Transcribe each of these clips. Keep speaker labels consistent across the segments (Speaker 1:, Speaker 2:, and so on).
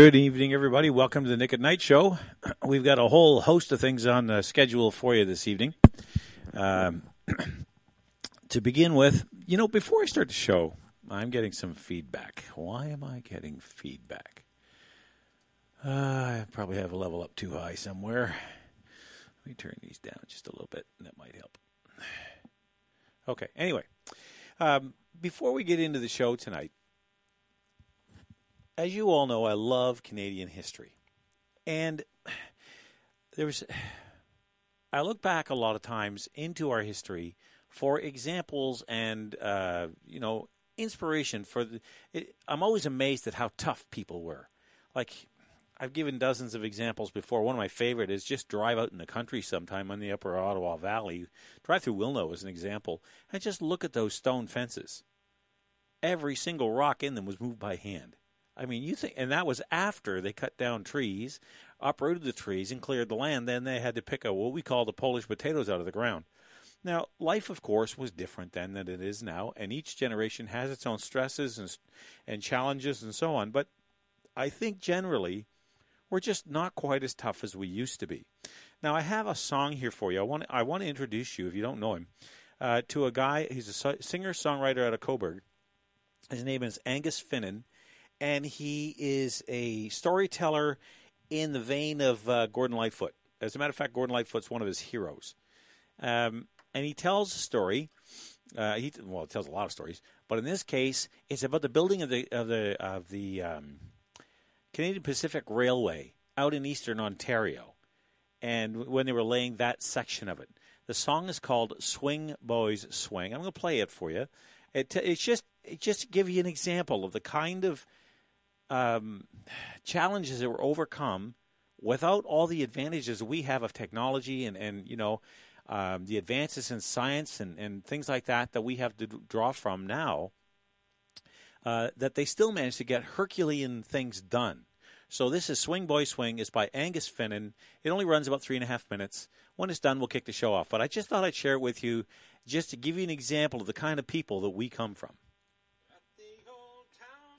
Speaker 1: Good evening, everybody. Welcome to the Nick at Night Show. We've got a whole host of things on the schedule for you this evening. Um, to begin with, you know, before I start the show, I'm getting some feedback. Why am I getting feedback? Uh, I probably have a level up too high somewhere. Let me turn these down just a little bit. And that might help. Okay, anyway, um, before we get into the show tonight, as you all know, I love Canadian history. And there's, I look back a lot of times into our history for examples and, uh, you know, inspiration for the, it, I'm always amazed at how tough people were. Like, I've given dozens of examples before. One of my favorite is just drive out in the country sometime on the upper Ottawa Valley. Drive through Wilno as an example, and just look at those stone fences. Every single rock in them was moved by hand. I mean, you think, and that was after they cut down trees, uprooted the trees, and cleared the land. Then they had to pick up what we call the Polish potatoes out of the ground. Now, life, of course, was different then than it is now, and each generation has its own stresses and, and challenges and so on. But I think generally, we're just not quite as tough as we used to be. Now, I have a song here for you. I want I want to introduce you, if you don't know him, uh, to a guy. He's a singer songwriter out of Cobourg. His name is Angus Finnan, and he is a storyteller in the vein of uh, Gordon Lightfoot. As a matter of fact, Gordon Lightfoot's one of his heroes, um, and he tells a story. Uh, he well, it tells a lot of stories, but in this case, it's about the building of the of the of the um, Canadian Pacific Railway out in eastern Ontario, and when they were laying that section of it. The song is called "Swing Boys Swing." I'm going to play it for you. It, it's just it just to give you an example of the kind of um, challenges that were overcome without all the advantages we have of technology and, and you know um, the advances in science and, and things like that that we have to draw from now uh, that they still managed to get herculean things done. So this is swing boy swing. It's by angus finnan. It only runs about three and a half minutes. When it's done we'll kick the show off. But i just thought i'd share it with you just to give you an example of the kind of people that we come from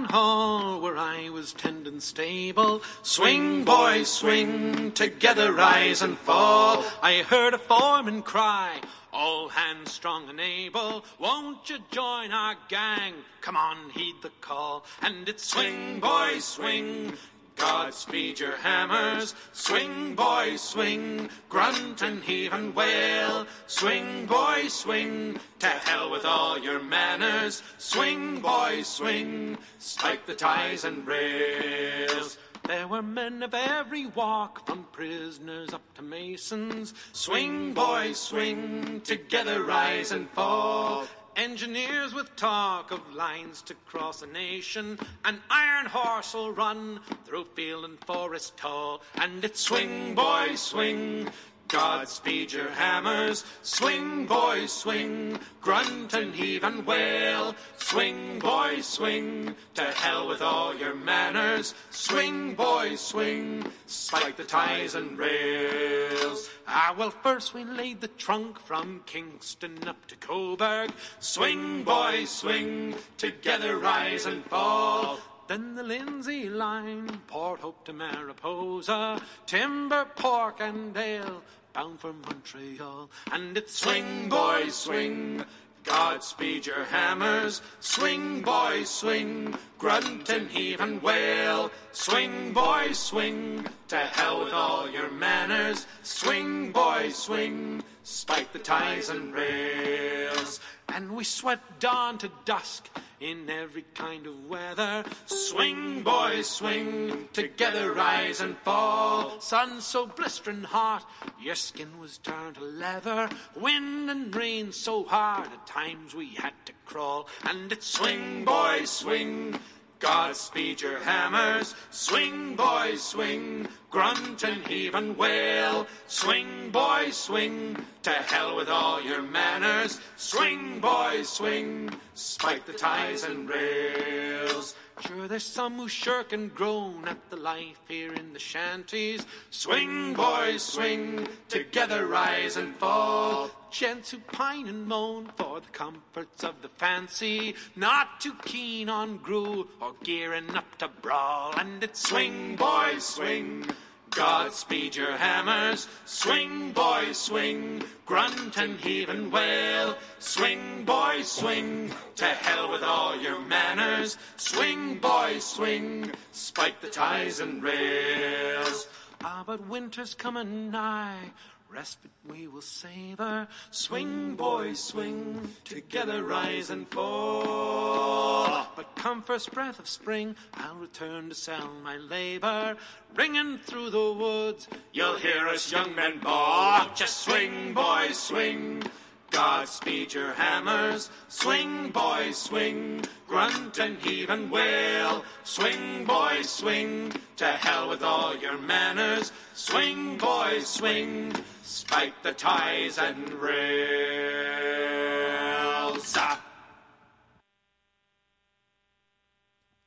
Speaker 2: hall where I was tending stable. Swing, boys, swing, together rise and fall. I heard a foreman cry, all hands strong and able. Won't you join our gang? Come on, heed the call. And it's swing, boys, swing, Godspeed your hammers, swing, boys, swing, grunt and heave and wail. Swing, boys, swing, to hell with all your manners. Swing, boys, swing, spike the ties and rails. There were men of every walk, from prisoners up to masons. Swing, boys, swing, together rise and fall. Engineers with talk of lines to cross a nation. An iron horse will run through field and forest tall. And it's swing, boys, swing. Godspeed your hammers. Swing, boys, swing. Grunt and heave and wail. Swing, boys, swing. To hell with all your manners. Swing, boys, swing. Spike the ties and rails. Ah, well, first we laid the trunk from Kingston up to Cobourg. Swing, boys, swing. Together rise and fall. Then the Lindsay line, Port Hope to Mariposa, timber, pork, and ale bound for Montreal. And it's swing, boys, swing. Godspeed your hammers. Swing, boys, swing. Grunt and heave and wail. Swing, boys, swing. To hell with all your manners. Swing, boys, swing. Spike the ties and rails. And we sweat dawn to dusk in every kind of weather. Swing, boys, swing, together rise and fall. Sun so blistering hot, your skin was turned to leather. Wind and rain so hard, at times we had to crawl. And it's swing, boys, swing. Godspeed your hammers, swing, boys, swing, grunt and heave and wail. Swing, boys, swing, to hell with all your manners. Swing, boys, swing, spike the ties and rails. Sure, there's some who shirk and groan at the life here in the shanties. Swing, boys, swing, together rise and fall. Gents who pine and moan for the comforts of the fancy, not too keen on gruel or gearing up to brawl. And it's swing, boys, swing. Godspeed your hammers, swing, boys, swing, grunt and heave and wail. Swing, boys, swing, to hell with all your manners. Swing, boys, swing, spike the ties and rails. Ah, but winter's coming nigh. Respite we will savor. Swing, boys, swing, together rise and fall. But come first breath of spring, I'll return to sell my labor. Ringing through the woods, you'll hear us young men bawl. Just swing, boys, swing. Godspeed your hammers, swing, boys, swing, grunt and heave and wail. Swing, boys, swing, to hell with all your manners. Swing, boys, swing, spike the ties and rails.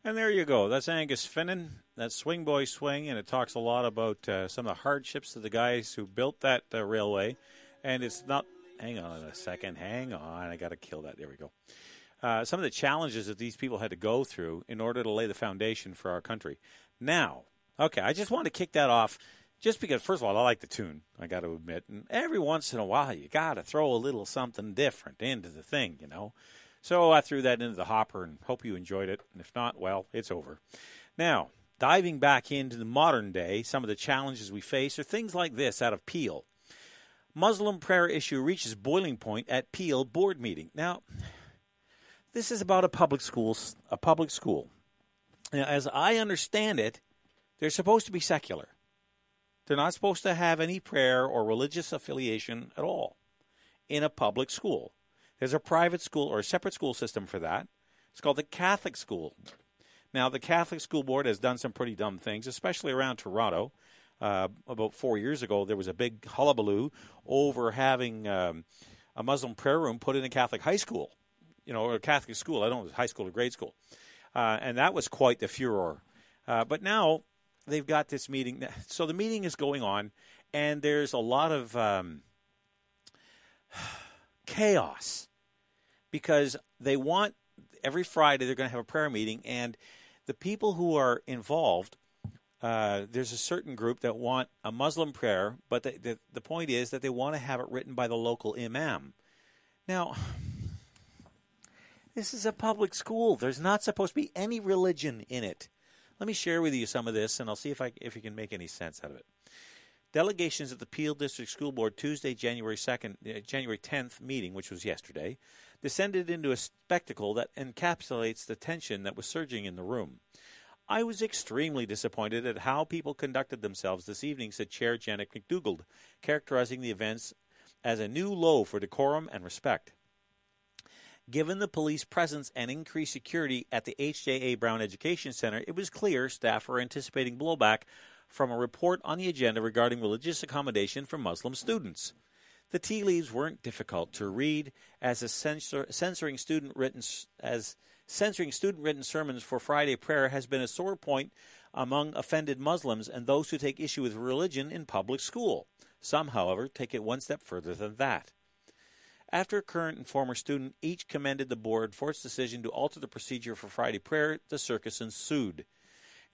Speaker 1: And there you go. That's Angus Finnan. That's Swing Boy Swing, and it talks a lot about uh, some of the hardships of the guys who built that uh, railway. And it's not. Hang on a second. Hang on. I got to kill that. There we go. Uh, some of the challenges that these people had to go through in order to lay the foundation for our country. Now, okay, I just want to kick that off just because, first of all, I like the tune, I got to admit. And every once in a while, you got to throw a little something different into the thing, you know. So I threw that into the hopper and hope you enjoyed it. And if not, well, it's over. Now, diving back into the modern day, some of the challenges we face are things like this out of Peel. Muslim prayer issue reaches boiling point at Peel board meeting. Now, this is about a public school, a public school. Now, as I understand it, they're supposed to be secular. They're not supposed to have any prayer or religious affiliation at all in a public school. There's a private school or a separate school system for that. It's called the Catholic school. Now, the Catholic School Board has done some pretty dumb things, especially around Toronto. Uh, about four years ago, there was a big hullabaloo over having um, a Muslim prayer room put in a Catholic high school, you know, or a Catholic school. I don't know it high school or grade school. Uh, and that was quite the furor. Uh, but now they've got this meeting. So the meeting is going on, and there's a lot of um, chaos because they want every Friday they're going to have a prayer meeting, and the people who are involved. Uh, there's a certain group that want a Muslim prayer, but the, the, the point is that they want to have it written by the local imam. Now, this is a public school. There's not supposed to be any religion in it. Let me share with you some of this, and I'll see if I if you can make any sense out of it. Delegations at the Peel District School Board Tuesday, January second, uh, January tenth meeting, which was yesterday, descended into a spectacle that encapsulates the tension that was surging in the room. I was extremely disappointed at how people conducted themselves this evening, said Chair Janet McDougald, characterizing the events as a new low for decorum and respect. Given the police presence and increased security at the H.J.A. Brown Education Center, it was clear staff were anticipating blowback from a report on the agenda regarding religious accommodation for Muslim students. The tea leaves weren't difficult to read, as censor, censoring student written as censoring student written sermons for Friday prayer has been a sore point among offended Muslims and those who take issue with religion in public school. Some, however, take it one step further than that. After a current and former student each commended the board for its decision to alter the procedure for Friday prayer, the circus ensued.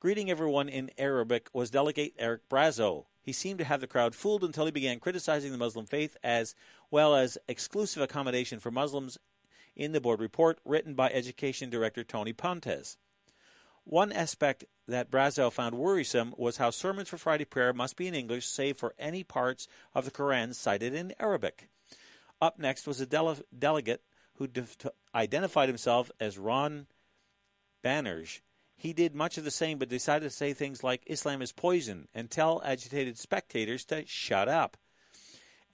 Speaker 1: Greeting everyone in Arabic was Delegate Eric Brazau. He seemed to have the crowd fooled until he began criticizing the Muslim faith as well as exclusive accommodation for Muslims in the board report written by Education Director Tony Pontes. One aspect that Brazau found worrisome was how sermons for Friday prayer must be in English, save for any parts of the Quran cited in Arabic. Up next was a dele- delegate who identified himself as Ron Banerjee, he did much of the same, but decided to say things like Islam is poison and tell agitated spectators to shut up.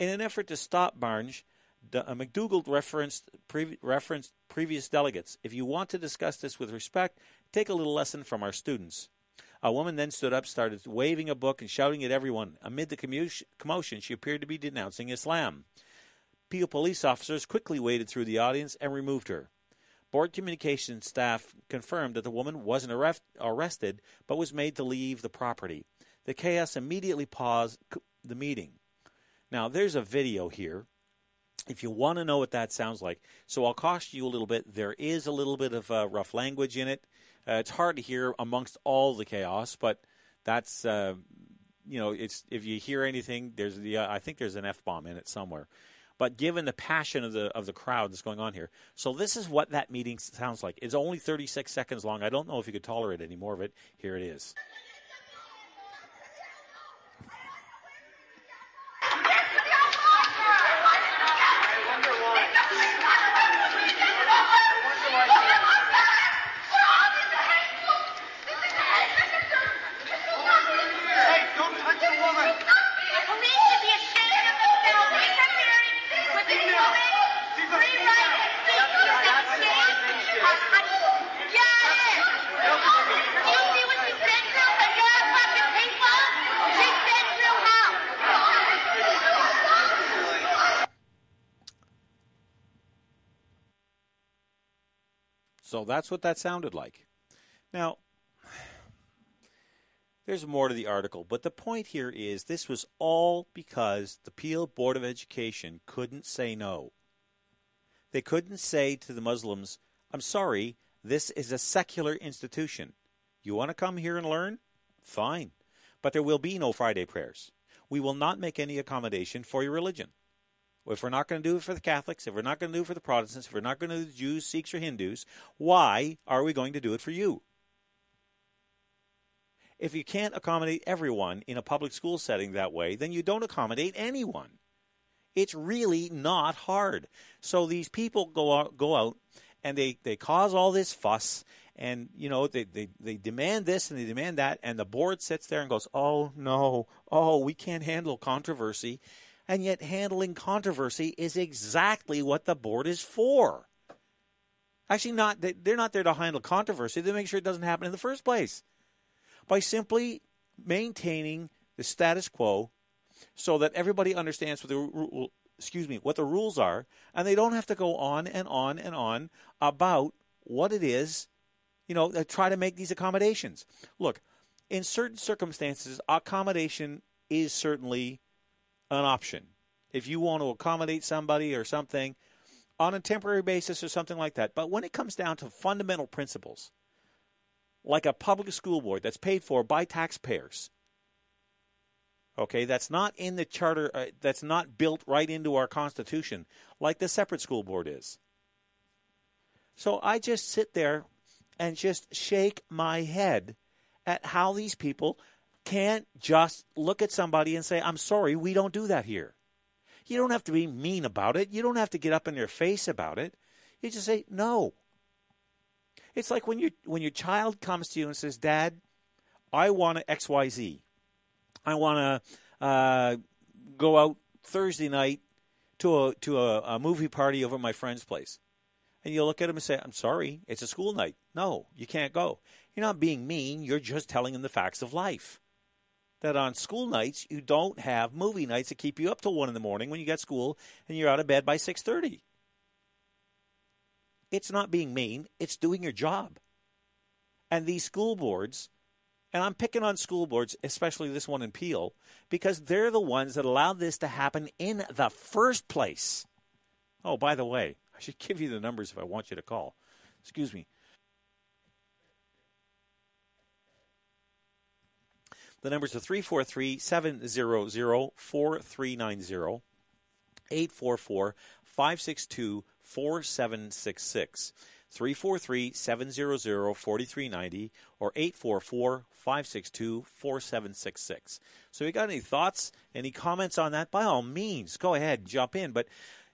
Speaker 1: In an effort to stop Barnes, McDougald referenced, pre- referenced previous delegates. If you want to discuss this with respect, take a little lesson from our students. A woman then stood up, started waving a book and shouting at everyone. Amid the commotion, she appeared to be denouncing Islam. Peel police officers quickly waded through the audience and removed her. Board communications staff confirmed that the woman wasn't arrest- arrested but was made to leave the property. The chaos immediately paused the meeting. Now, there's a video here if you want to know what that sounds like. So I'll cost you a little bit. There is a little bit of uh, rough language in it. Uh, it's hard to hear amongst all the chaos, but that's uh, you know, it's if you hear anything, there's the uh, I think there's an f bomb in it somewhere. But given the passion of the of the crowd that's going on here, so this is what that meeting sounds like. It's only 36 seconds long. I don't know if you could tolerate any more of it. Here it is. That's what that sounded like. Now, there's more to the article, but the point here is this was all because the Peel Board of Education couldn't say no. They couldn't say to the Muslims, I'm sorry, this is a secular institution. You want to come here and learn? Fine. But there will be no Friday prayers. We will not make any accommodation for your religion. If we're not going to do it for the Catholics, if we're not going to do it for the Protestants, if we're not going to do it the Jews, Sikhs, or Hindus, why are we going to do it for you? If you can't accommodate everyone in a public school setting that way, then you don't accommodate anyone. It's really not hard. So these people go out, go out and they, they cause all this fuss and you know they, they, they demand this and they demand that and the board sits there and goes oh no oh we can't handle controversy and yet handling controversy is exactly what the board is for. Actually, not they're not there to handle controversy. They make sure it doesn't happen in the first place by simply maintaining the status quo, so that everybody understands what the excuse me what the rules are, and they don't have to go on and on and on about what it is. You know, try to make these accommodations. Look, in certain circumstances, accommodation is certainly an option. If you want to accommodate somebody or something on a temporary basis or something like that. But when it comes down to fundamental principles, like a public school board that's paid for by taxpayers, okay, that's not in the charter, uh, that's not built right into our Constitution like the separate school board is. So I just sit there and just shake my head at how these people can't just look at somebody and say, I'm sorry, we don't do that here. You don't have to be mean about it. You don't have to get up in their face about it. You just say, no. It's like when, you, when your child comes to you and says, Dad, I want to XYZ. I want to uh, go out Thursday night to a to a, a, movie party over at my friend's place. And you look at him and say, I'm sorry, it's a school night. No, you can't go. You're not being mean, you're just telling him the facts of life that on school nights you don't have movie nights that keep you up till one in the morning when you get school and you're out of bed by six thirty. It's not being mean; it's doing your job. And these school boards, and I'm picking on school boards, especially this one in Peel, because they're the ones that allowed this to happen in the first place. Oh, by the way, I should give you the numbers if I want you to call. Excuse me. The numbers are 343 700 4390, 844 562 4766. 343 700 4390 or 844 562 4766. So, you got any thoughts, any comments on that? By all means, go ahead, jump in. But,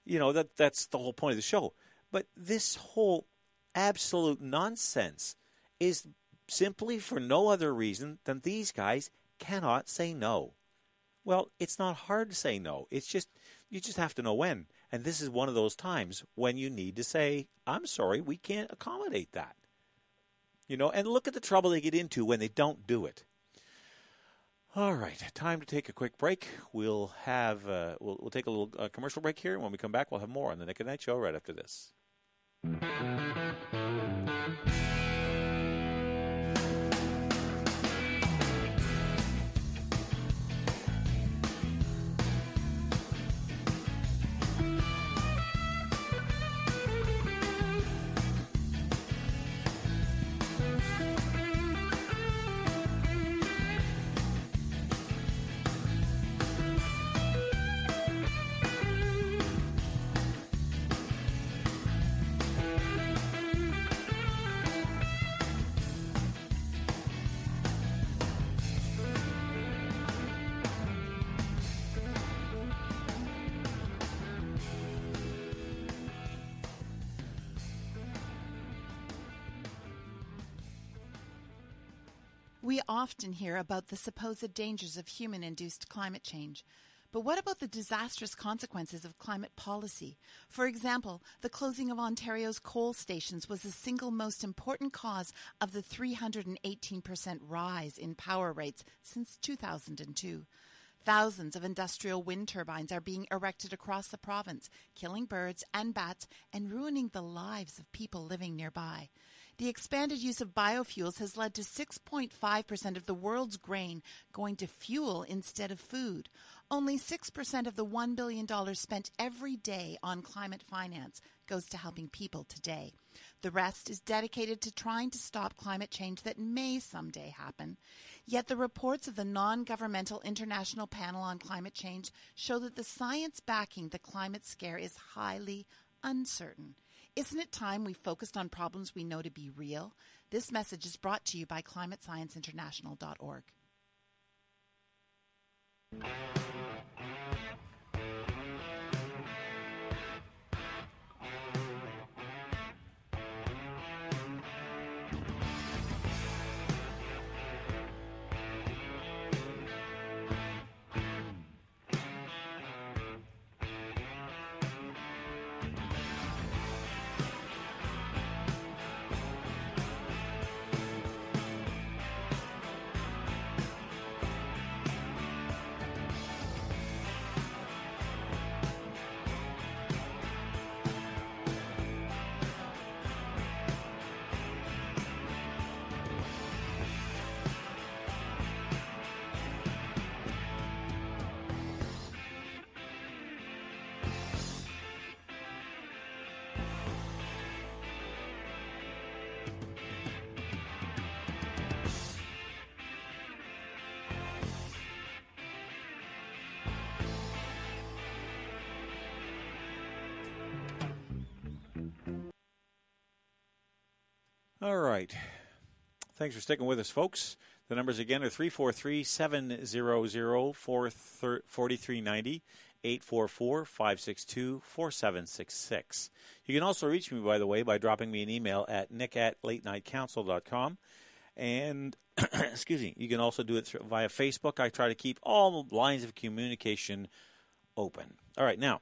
Speaker 1: you know, that that's the whole point of the show. But this whole absolute nonsense is simply for no other reason than these guys cannot say no. Well, it's not hard to say no. It's just you just have to know when. And this is one of those times when you need to say, "I'm sorry, we can't accommodate that." You know, and look at the trouble they get into when they don't do it. All right, time to take a quick break. We'll have uh, we'll, we'll take a little uh, commercial break here, and when we come back, we'll have more on the Nick at Night Show right after this.
Speaker 3: Often hear about the supposed dangers of human induced climate change. But what about the disastrous consequences of climate policy? For example, the closing of Ontario's coal stations was the single most important cause of the 318% rise in power rates since 2002. Thousands of industrial wind turbines are being erected across the province, killing birds and bats and ruining the lives of people living nearby. The expanded use of biofuels has led to 6.5% of the world's grain going to fuel instead of food. Only 6% of the $1 billion spent every day on climate finance goes to helping people today. The rest is dedicated to trying to stop climate change that may someday happen. Yet the reports of the non governmental International Panel on Climate Change show that the science backing the climate scare is highly uncertain. Isn't it time we focused on problems we know to be real? This message is brought to you by climatescienceinternational.org. All right. Thanks for sticking with us, folks. The numbers again are 343 700 4390, 844 562 4766. You can also reach me, by the way, by dropping me an email at nick at late latenightcouncil.com. And, excuse me, you can also do it through, via Facebook. I try to keep all lines of communication open. All right, now,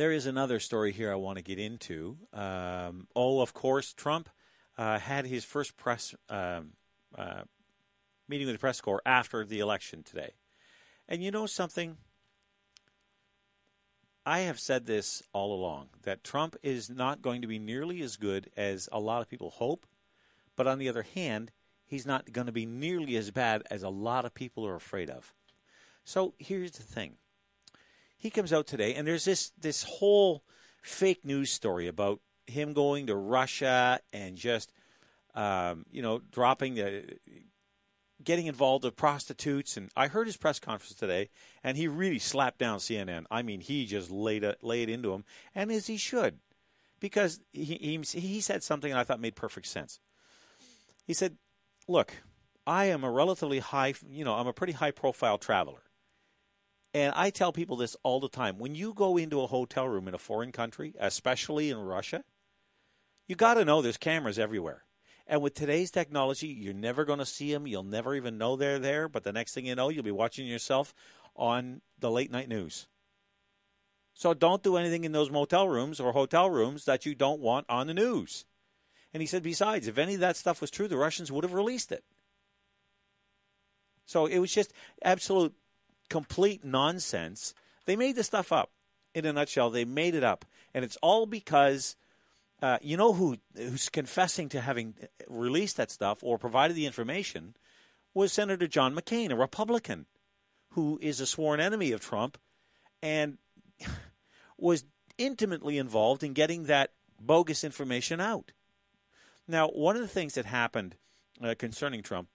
Speaker 3: there is another story here I want to get into. Um, oh, of course, Trump uh, had his first press um, uh, meeting with the press corps after the election today. And you know something? I have said this all along that Trump is not going to be nearly as good as a lot of people hope. But on the other hand, he's not going to be nearly as bad as a lot of people are afraid of. So here's the thing he comes out today, and there's this this whole fake news story about him going to Russia and just um, you know dropping the getting involved with prostitutes. And I heard his press conference today, and he really slapped down CNN. I mean, he just laid it laid into him, and as he should, because he he, he said something I thought made perfect sense. He said, "Look, I am a relatively high, you know, I'm a pretty high profile traveler." And I tell people this all the time. When you go into a hotel room in a foreign country, especially in Russia, you got to know there's cameras everywhere.
Speaker 1: And with today's technology, you're never going to see them. You'll never even know they're there. But the next thing you know, you'll be watching yourself on the late night news. So don't do anything in those motel rooms or hotel rooms that you don't want on the news. And he said, besides, if any of that stuff was true, the Russians would have released it. So it was just absolute, complete nonsense. They made the stuff up. In a nutshell, they made it up, and it's all because uh, you know who who's confessing to having released that stuff or provided the information was Senator John McCain, a Republican, who is a sworn enemy of Trump, and was intimately involved in getting that bogus information out. Now, one of the things that happened uh, concerning Trump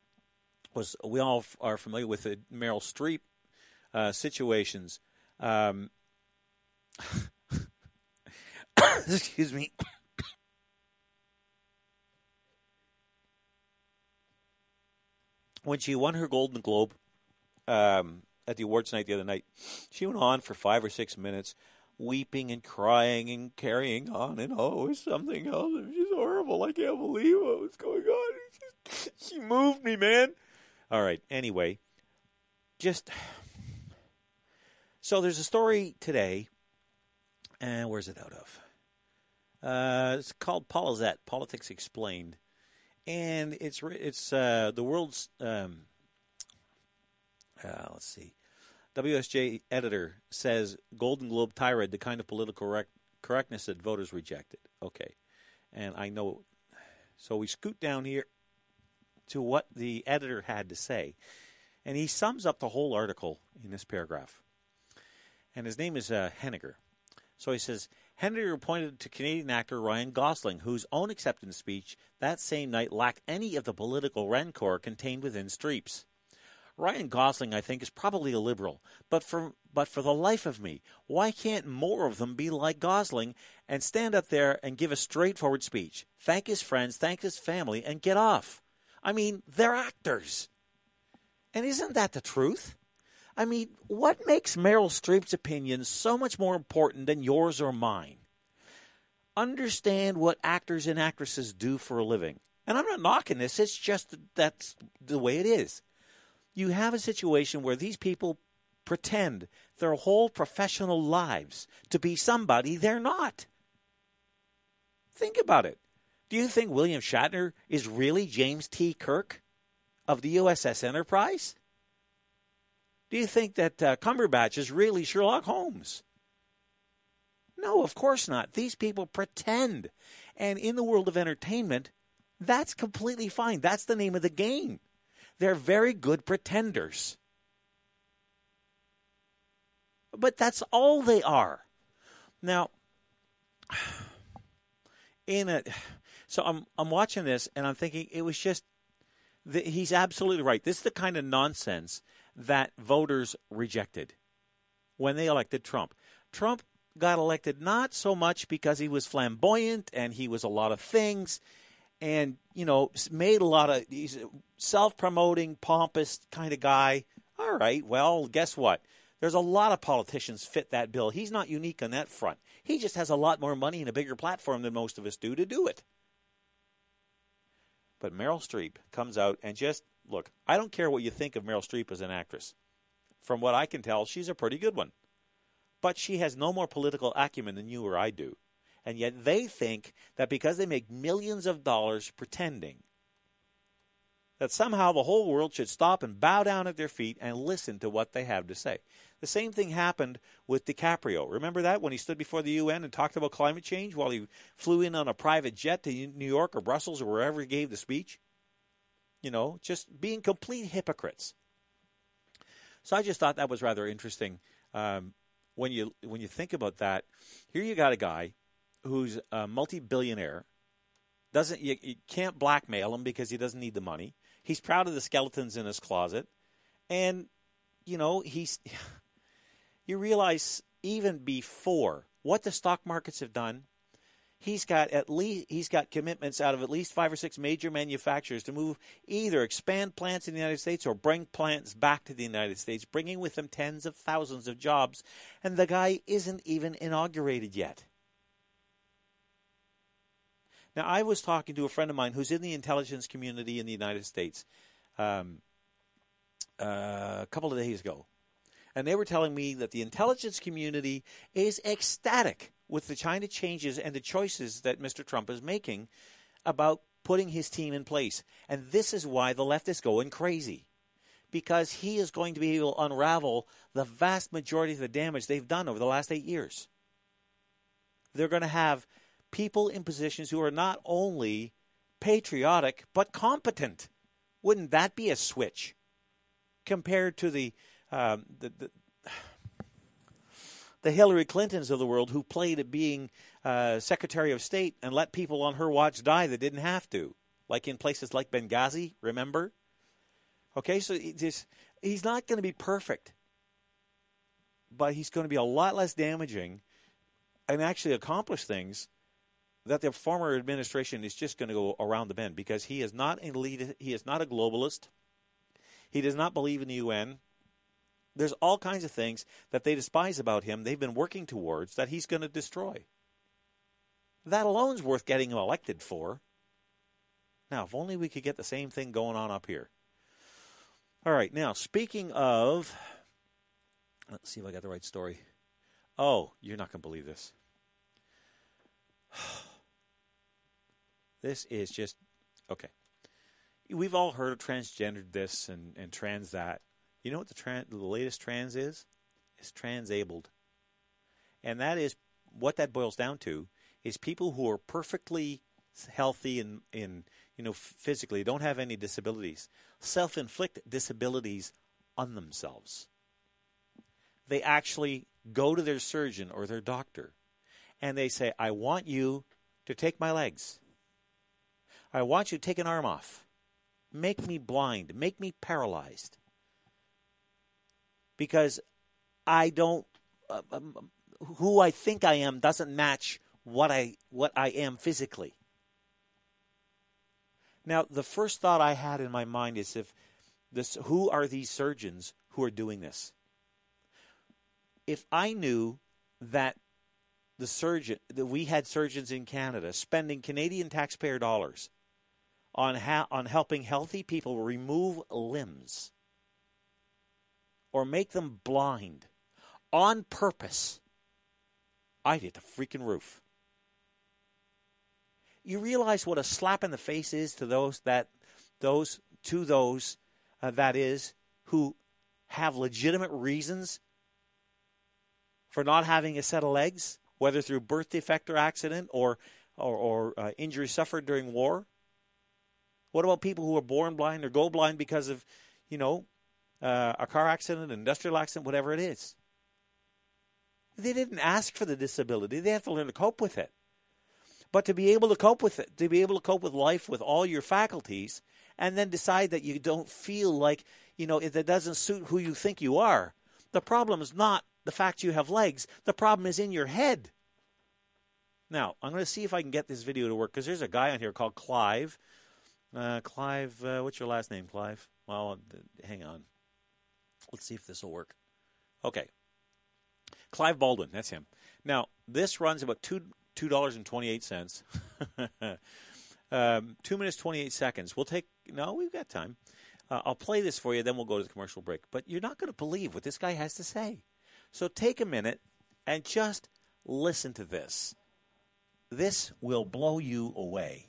Speaker 1: was we all f- are familiar with the Meryl Streep uh, situations. Um, excuse me. when she won her Golden Globe um, at the awards night the other night, she went on for five or six minutes, weeping and crying and carrying on, and oh, it's something else. Just horrible. I can't believe what was going on. Just, she moved me, man. All right. Anyway, just so there's a story today, and where's it out of? Uh, it's called Polizette, Politics Explained, and it's it's uh, the world's um, uh, let's see, WSJ editor says Golden Globe tirade, the kind of political correct, correctness that voters rejected. Okay, and I know, so we scoot down here to what the editor had to say, and he sums up the whole article in this paragraph. And his name is uh, Henninger. So he says Henninger pointed to Canadian actor Ryan Gosling, whose own acceptance speech that same night lacked any of the political rancor contained within Streep's. Ryan Gosling, I think, is probably a liberal, but for but for the life of me, why can't more of them be like Gosling and stand up there and give a straightforward speech, thank his friends, thank his family, and get off? I mean, they're actors, and isn't that the truth? I mean, what makes Meryl Streep's opinion so much more important than yours or mine? Understand what actors and actresses do for a living. And I'm not knocking this, it's just that that's the way it is. You have a situation where these people pretend their whole professional lives to be somebody they're not. Think about it. Do you think William Shatner is really James T. Kirk of the USS Enterprise? Do you think that uh, Cumberbatch is really Sherlock Holmes? No, of course not. These people pretend. And in the world of entertainment, that's completely fine. That's the name of the game. They're very good pretenders. But that's all they are. Now, in a so I'm I'm watching this and I'm thinking it was just the, he's absolutely right. This is the kind of nonsense that voters rejected when they elected Trump. Trump got elected not so much because he was flamboyant and he was a lot of things and you know made a lot of he's self-promoting pompous kind of guy. All right well guess what? There's a lot of politicians fit that bill. He's not unique on that front. He just has a lot more money and a bigger platform than most of us do to do it. But meryl streep comes out and just look i don't care what you think of meryl streep as an actress from what i can tell she's a pretty good one but she has no more political acumen than you or i do and yet they think that because they make millions of dollars pretending, that somehow the whole world should stop and bow down at their feet and listen to what they have to say. The same thing happened with DiCaprio. Remember that when he stood before the UN and talked about climate change while he flew in on a private jet to New York or Brussels or wherever he gave the speech? You know, just being complete hypocrites. So I just thought that was rather interesting. Um, when you when you think about that, here you got a guy who's a multi-billionaire doesn't you, you, can't blackmail him because he doesn't need the money. He's proud of the skeletons in his closet, and you know he's. you realize even before what the stock markets have done, he's got at least he's got commitments out of at least five or six major manufacturers to move either expand plants in the United States or bring plants back to the United States, bringing with them tens of thousands of jobs, and the guy isn't even inaugurated yet. Now, I was talking to a friend of mine who's in the intelligence community in the United States um, uh, a couple of days ago, and they were telling me that the intelligence community is ecstatic with the China changes and the choices that Mr. Trump is making about putting his team in place. And this is why the left is going crazy. Because he is going to be able to unravel the vast majority of the damage they've done over the last eight years. They're going to have people in positions who are not only patriotic, but competent. Wouldn't that be a switch compared to the, um, the, the the Hillary Clintons of the world who played at being uh, Secretary of State and let people on her watch die that didn't have to, like in places like Benghazi, remember? Okay, so just, he's not going to be perfect, but he's going to be a lot less damaging and actually accomplish things that the former administration is just going to go around the bend because he is not he is not a globalist. He does not believe in the UN there's all kinds of things that they despise about him, they've been working towards, that he's going to destroy. That alone's worth getting him elected for. Now, if only we could get the same thing going on up here. All right, now, speaking of. Let's see if I got the right story. Oh, you're not going to believe this. This is just. Okay. We've all heard of transgendered this and, and trans that. You know what the, trans, the latest trans is? It's transabled. And that is what that boils down to is people who are perfectly healthy and in you know physically don't have any disabilities self-inflict disabilities on themselves. They actually go to their surgeon or their doctor and they say i want you to take my legs. I want you to take an arm off. Make me blind. Make me paralyzed because I don't uh, um, who I think I am doesn't match what I what I am physically. Now, the first thought I had in my mind is if this who are these surgeons who are doing this? If I knew that the surgeon that we had surgeons in Canada spending Canadian taxpayer dollars on ha- on helping healthy people remove limbs or make them blind on purpose, I'd hit the freaking roof. You realize what a slap in the face is to those that those to those uh, that is who have legitimate reasons for not having a set of legs, whether through birth defect or accident or or, or uh, injury suffered during war. What about people who are born blind or go blind because of, you know, uh, a car accident, industrial accident, whatever it is. They didn't ask for the disability. They have to learn to cope with it. But to be able to cope with it, to be able to cope with life with all your faculties, and then decide that you don't feel like, you know, it doesn't suit who you think you are, the problem is not the fact you have legs. The problem is in your head. Now, I'm going to see if I can get this video to work because there's a guy on here called Clive. Uh, Clive, uh, what's your last name, Clive? Well, hang on. Let's see if this will work. Okay. Clive Baldwin, that's him. Now, this runs about two two dollars and twenty eight cents. um, two minutes twenty eight seconds. We'll take no, we've got time. Uh, I'll play this for you, then we'll go to the commercial break. But you're not going to believe what this guy has to say. So take a minute and just listen to this. This will blow you away.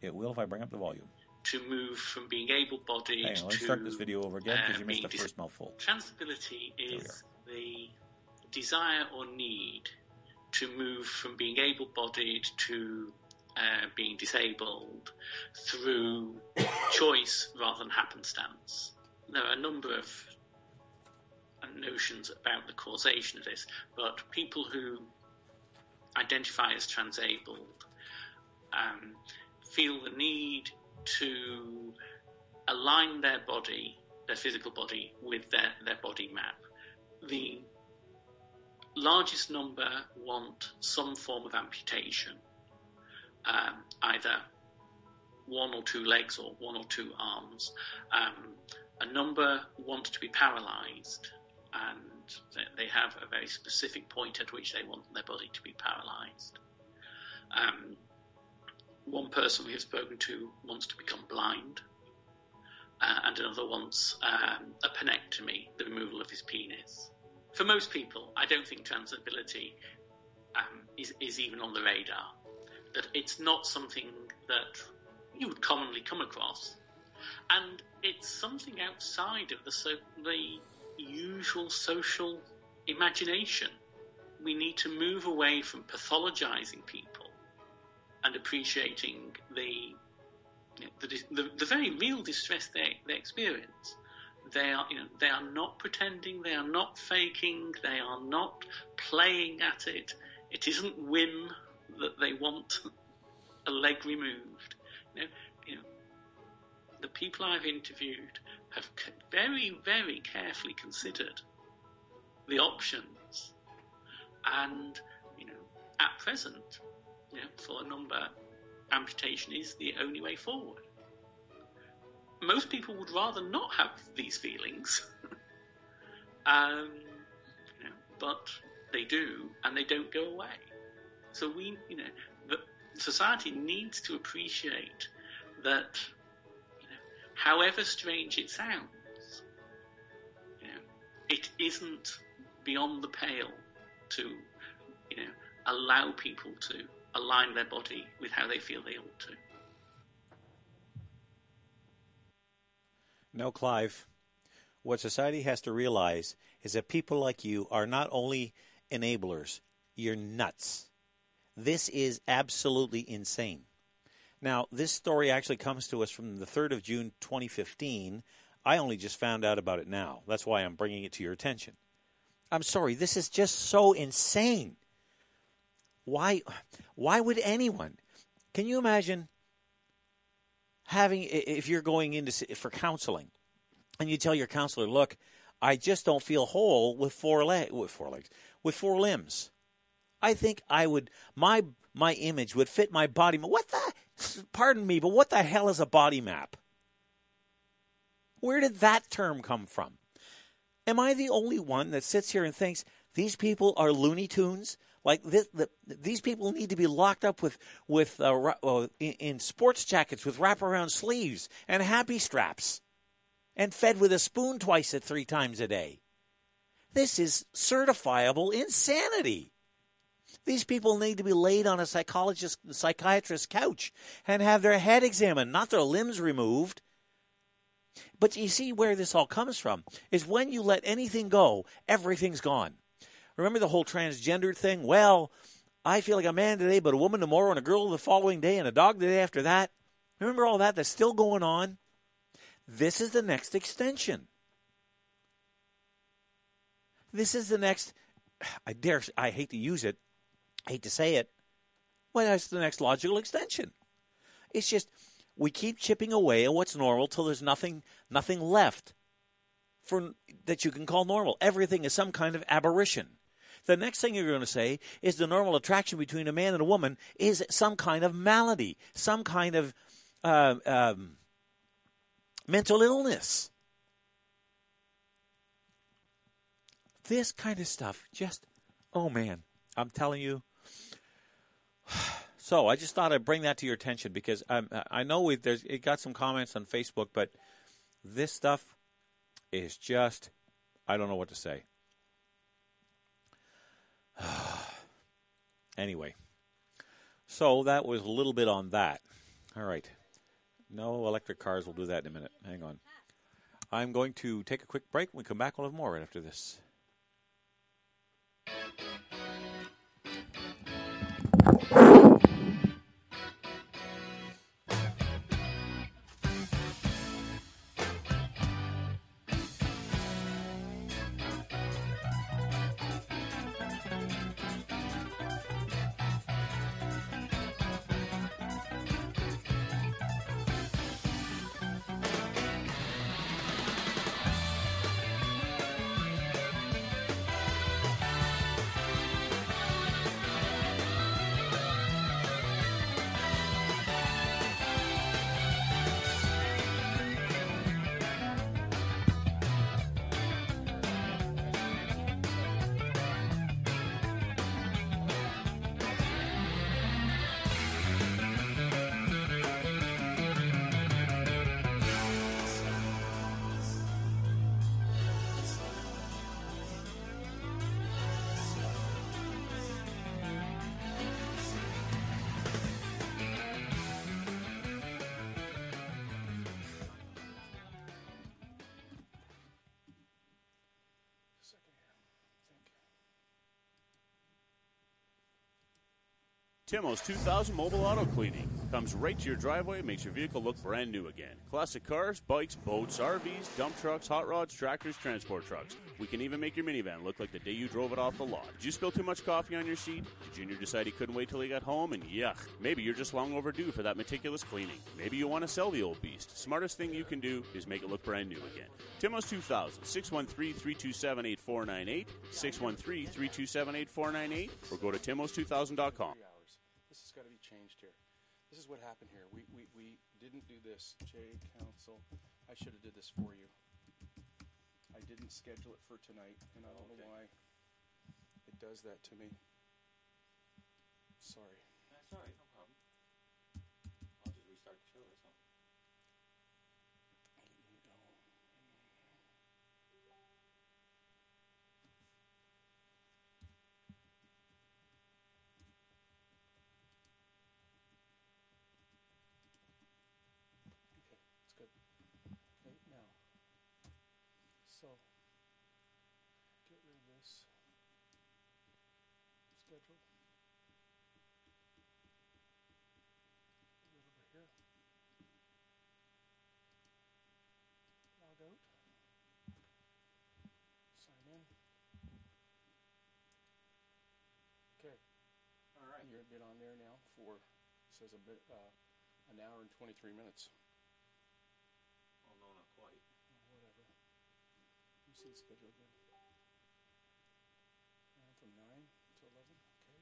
Speaker 1: It will if I bring up the volume
Speaker 4: to move from being able-bodied
Speaker 1: Hang on, let's
Speaker 4: to
Speaker 1: start this video over again because
Speaker 4: uh,
Speaker 1: you missed the
Speaker 4: being
Speaker 1: first mouthful.
Speaker 4: Transability is the desire or need to move from being able-bodied to uh, being disabled through choice rather than happenstance. There are a number of uh, notions about the causation of this, but people who identify as transabled um, feel the need to align their body, their physical body, with their, their body map. The largest number want some form of amputation, um, either one or two legs or one or two arms. Um, a number want to be paralyzed, and They have a very specific point at which they want their body to be paralyzed. Um, one person we have spoken to wants to become blind, uh, and another wants um, a penectomy, the removal of his penis. For most people, I don't think transability um, is, is even on the radar. That it's not something that you would commonly come across, and it's something outside of the, so, the usual social imagination. We need to move away from pathologizing people and appreciating the you know, the, the, the, very real distress they, they experience. They are, you know, they are not pretending, they are not faking, they are not playing at it. It isn't whim that they want a leg removed. You know, you know, the people I've interviewed have very, very carefully considered the options, and you know, at present, you know, for a number, amputation is the only way forward. Most people would rather not have these feelings, um, you know, but they do, and they don't go away. So we, you know, the society needs to appreciate that, you know, however strange it sounds, you know, it isn't beyond the pale to, you know, allow people to align their body with how they feel they ought to.
Speaker 1: No, Clive. What society has to realize is that people like you are not only enablers, you're nuts. This is absolutely insane. Now, this story actually comes to us from the 3rd of June 2015. I only just found out about it now. That's why I'm bringing it to your attention. I'm sorry, this is just so insane. Why, why would anyone? Can you imagine having if you're going into for counseling, and you tell your counselor, "Look, I just don't feel whole with four legs, with four legs, with four limbs." I think I would my my image would fit my body. What the? Pardon me, but what the hell is a body map? Where did that term come from? Am I the only one that sits here and thinks these people are Looney Tunes? Like this, the, these people need to be locked up with with uh, uh, in, sports jackets with wraparound sleeves and happy straps, and fed with a spoon twice at three times a day. This is certifiable insanity. These people need to be laid on a psychologist, psychiatrist's couch and have their head examined, not their limbs removed. But you see where this all comes from is when you let anything go, everything's gone. Remember the whole transgender thing? Well, I feel like a man today, but a woman tomorrow, and a girl the following day, and a dog the day after that. Remember all that that's still going on? This is the next extension. This is the next. I dare. I hate to use it. I hate to say it. Well, that's the next logical extension. It's just we keep chipping away at what's normal till there's nothing, nothing left for that you can call normal. Everything is some kind of aberration the next thing you're going to say is the normal attraction between a man and a woman is some kind of malady, some kind of uh, um, mental illness. This kind of stuff just, oh man, I'm telling you. So I just thought I'd bring that to your attention because um, I know we there's it got some comments on Facebook, but this stuff is just I don't know what to say. anyway, so that was a little bit on that. All right. No electric cars. We'll do that in a minute. Hang on. I'm going to take a quick break. When we come back, we'll have more right after this.
Speaker 5: Timo's 2000 Mobile Auto Cleaning comes right to your driveway, and makes your vehicle look brand new again. Classic cars, bikes, boats, RVs, dump trucks, hot rods, tractors, transport trucks. We can even make your minivan look like the day you drove it off the lot. Did you spill too much coffee on your seat? Did Junior decide he couldn't wait till he got home? And yuck, maybe you're just long overdue for that meticulous cleaning. Maybe you want to sell the old beast. Smartest thing you can do is make it look brand new again. Timo's 2000, 613 327 8498, 613 327 8498, or go to timos2000.com.
Speaker 6: Three hours. This has got to be changed here. This is what happened here. We, we, we didn't do this. J Council, I should have did this for you. I didn't schedule it for tonight, and I don't know why it does that to me. Sorry.
Speaker 1: That's all right, no problem. I'll just restart the show or something.
Speaker 6: Okay, it's good. Okay, now. So, get rid of this. Schedule. Put it over here. Log out. Sign in. Okay.
Speaker 1: All right.
Speaker 6: You're a bit on there now for, says a bit, uh, an hour and 23 minutes.
Speaker 1: Well, no, not quite.
Speaker 6: Whatever. Let me see the schedule again. And from 9 to 11, okay.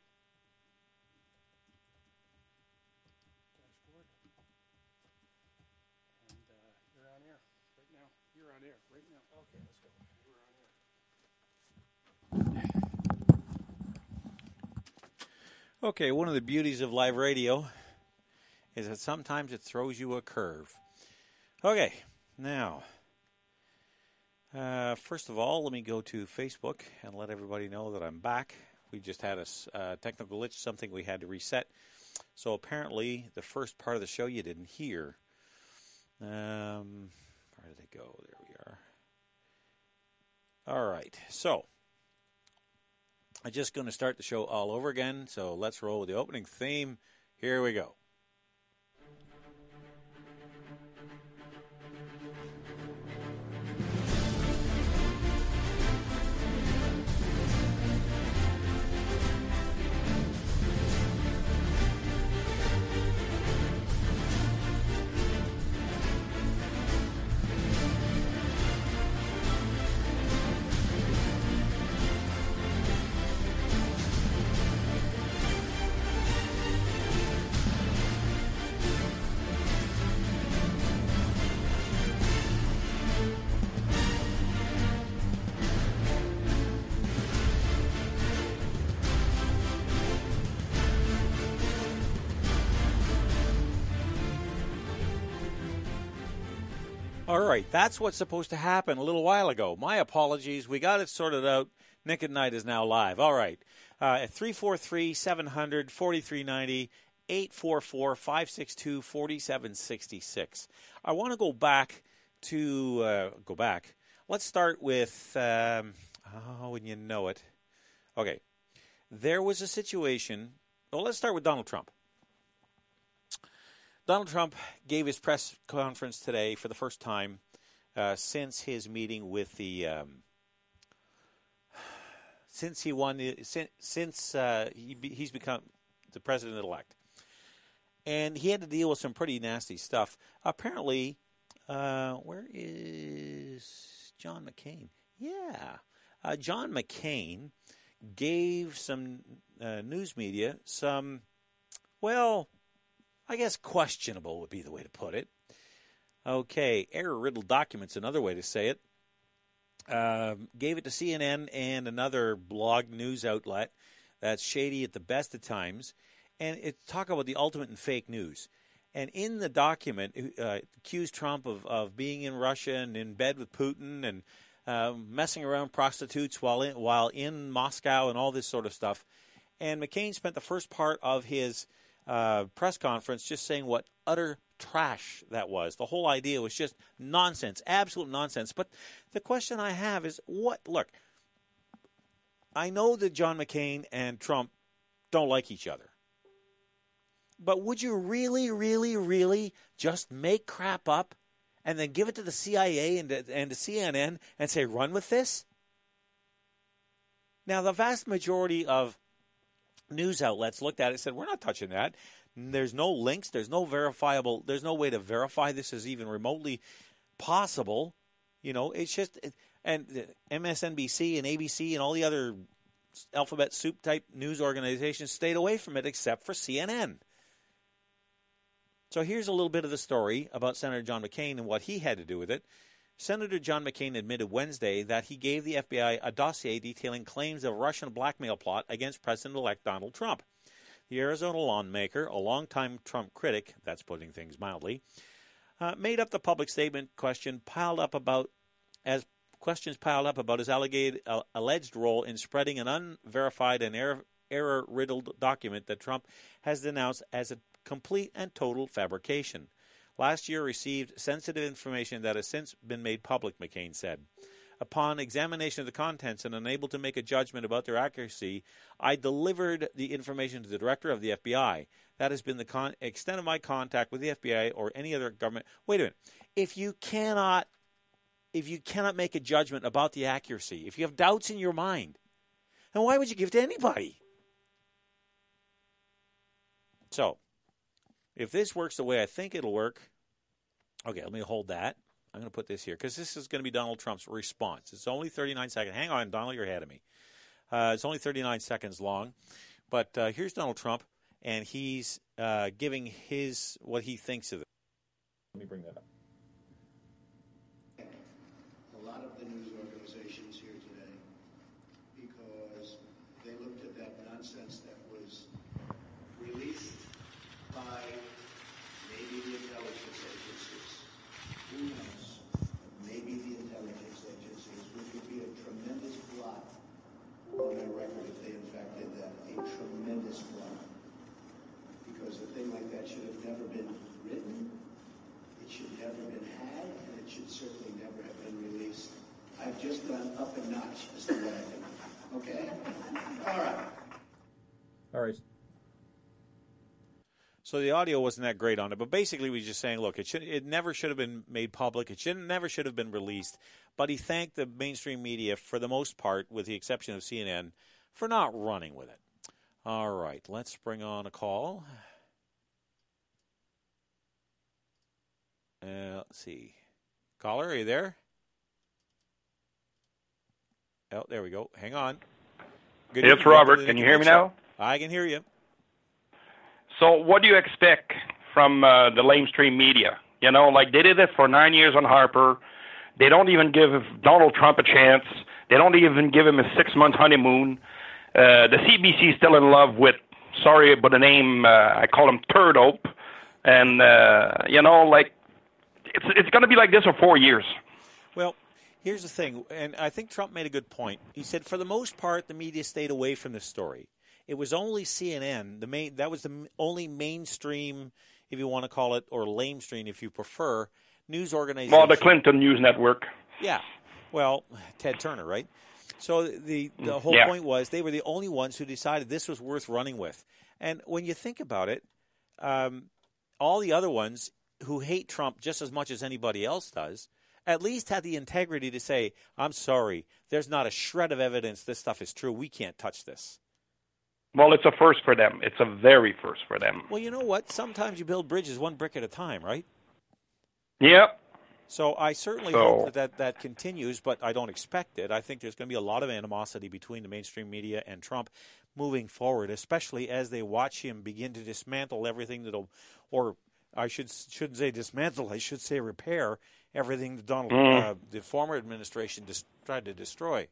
Speaker 6: Dashboard. And uh, you're on air right now. You're on air right now. Okay, let's go. You're on air.
Speaker 1: Okay, one of the beauties of live radio is that sometimes it throws you a curve. Okay, now, uh, first of all, let me go to Facebook and let everybody know that I'm back. We just had a uh, technical glitch, something we had to reset. So apparently, the first part of the show you didn't hear. Um, where did it go? There we are. All right, so I'm just going to start the show all over again. So let's roll with the opening theme. Here we go. That's what's supposed to happen a little while ago. My apologies. We got it sorted out. Nick at Night is now live. All right. Uh, at 343 700 4390 844 562 4766. I want to go back to uh, go back. Let's start with um, oh, when you know it. Okay, there was a situation. Well, let's start with Donald Trump. Donald Trump gave his press conference today for the first time uh, since his meeting with the. Um, since he won, the- since, since uh, he, he's become the president elect, and he had to deal with some pretty nasty stuff. Apparently, uh, where is John McCain? Yeah, uh, John McCain gave some uh, news media some, well, I guess questionable would be the way to put it. Okay, error riddled documents, another way to say it. Um, gave it to CNN and another blog news outlet that's shady at the best of times. And it talk about the ultimate in fake news. And in the document, uh, accused Trump of, of being in Russia and in bed with Putin and uh, messing around prostitutes while in, while in Moscow and all this sort of stuff. And McCain spent the first part of his uh, press conference just saying what utter trash that was. The whole idea was just nonsense, absolute nonsense. But the question I have is what? Look, I know that John McCain and Trump don't like each other. But would you really, really, really just make crap up and then give it to the CIA and to, and to CNN and say, run with this? Now, the vast majority of news outlets looked at it and said, we're not touching that. There's no links. There's no verifiable. There's no way to verify this is even remotely possible. You know, it's just and MSNBC and ABC and all the other alphabet soup type news organizations stayed away from it except for CNN. So here's a little bit of the story about Senator John McCain and what he had to do with it. Senator John McCain admitted Wednesday that he gave the FBI a dossier detailing claims of Russian blackmail plot against President elect Donald Trump. The Arizona lawmaker, a longtime Trump critic, that's putting things mildly, uh, made up the public statement question piled up about as questions piled up about his alleged, uh, alleged role in spreading an unverified and error, error riddled document that Trump has denounced as a complete and total fabrication. Last year received sensitive information that has since been made public, McCain said. Upon examination of the contents and unable to make a judgment about their accuracy, I delivered the information to the director of the FBI. That has been the con- extent of my contact with the FBI or any other government. Wait a minute. If you cannot if you cannot make a judgment about the accuracy, if you have doubts in your mind, then why would you give it to anybody? So, if this works the way I think it'll work, okay, let me hold that. I'm going to put this here because this is going to be Donald Trump's response. It's only 39 seconds. Hang on, Donald, you're ahead of me. Uh, it's only 39 seconds long, but uh, here's Donald Trump, and he's uh, giving his what he thinks of it. Let me bring that up.
Speaker 7: Just gone up a notch as to what I think. Okay? All right.
Speaker 1: All right. So the audio wasn't that great on it, but basically we just saying, look, it should, it never should have been made public. It should never should have been released. But he thanked the mainstream media for the most part, with the exception of CNN, for not running with it. All right, let's bring on a call. Uh, let's see, caller, are you there? Oh, there we go. Hang on. Good
Speaker 8: It's Robert. Can you hear me now?
Speaker 1: I can hear you.
Speaker 8: So, what do you expect from uh, the lamestream media? You know, like they did it for nine years on Harper. They don't even give Donald Trump a chance. They don't even give him a six month honeymoon. Uh, the CBC is still in love with, sorry, but the name, uh, I call him Turdope. And, uh, you know, like, it's, it's going to be like this for four years.
Speaker 1: Well, here's the thing, and I think Trump made a good point. He said, for the most part, the media stayed away from this story. It was only CNN, the main that was the only mainstream, if you want to call it, or lamestream, if you prefer, news organization.
Speaker 8: Well, the Clinton News Network.
Speaker 1: Yeah. Well, Ted Turner, right? So the the whole
Speaker 8: Yeah.
Speaker 1: point was they were the only ones who decided this was worth running with. And when you think about it, um, all the other ones who hate Trump just as much as anybody else does, at least had the integrity to say, "I'm sorry, there's not a shred of evidence this stuff is true. We can't touch this."
Speaker 8: Well, it's a first for them. It's a very first for them.
Speaker 1: Well, you know what? Sometimes you build bridges one brick at a time, right?
Speaker 8: Yep.
Speaker 1: So I certainly
Speaker 8: So-
Speaker 1: hope that, that that continues, but I don't expect it. I think there's going to be a lot of animosity between the mainstream media and Trump moving forward, especially as they watch him begin to dismantle everything that'll, or I should shouldn't say dismantle, I should say repair everything that Donald,
Speaker 8: Mm.
Speaker 1: uh, the former administration, dis- tried to destroy.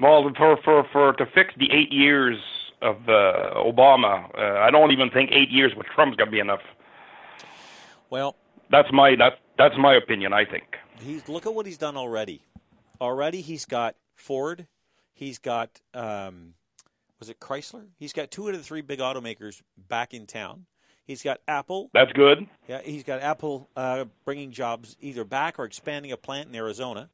Speaker 8: Well, for for for to fix the eight years of uh, Obama, uh, I don't even think eight years with Trump's gonna be enough.
Speaker 1: Well,
Speaker 8: That's my that that's my opinion. I think.
Speaker 1: he's look at what he's done already. Already, he's got Ford. He's got um, was it Chrysler? He's got two out of the three big automakers back in town. He's got Apple.
Speaker 8: That's good.
Speaker 1: Yeah, he's got Apple uh, bringing jobs either back or expanding a plant in Arizona.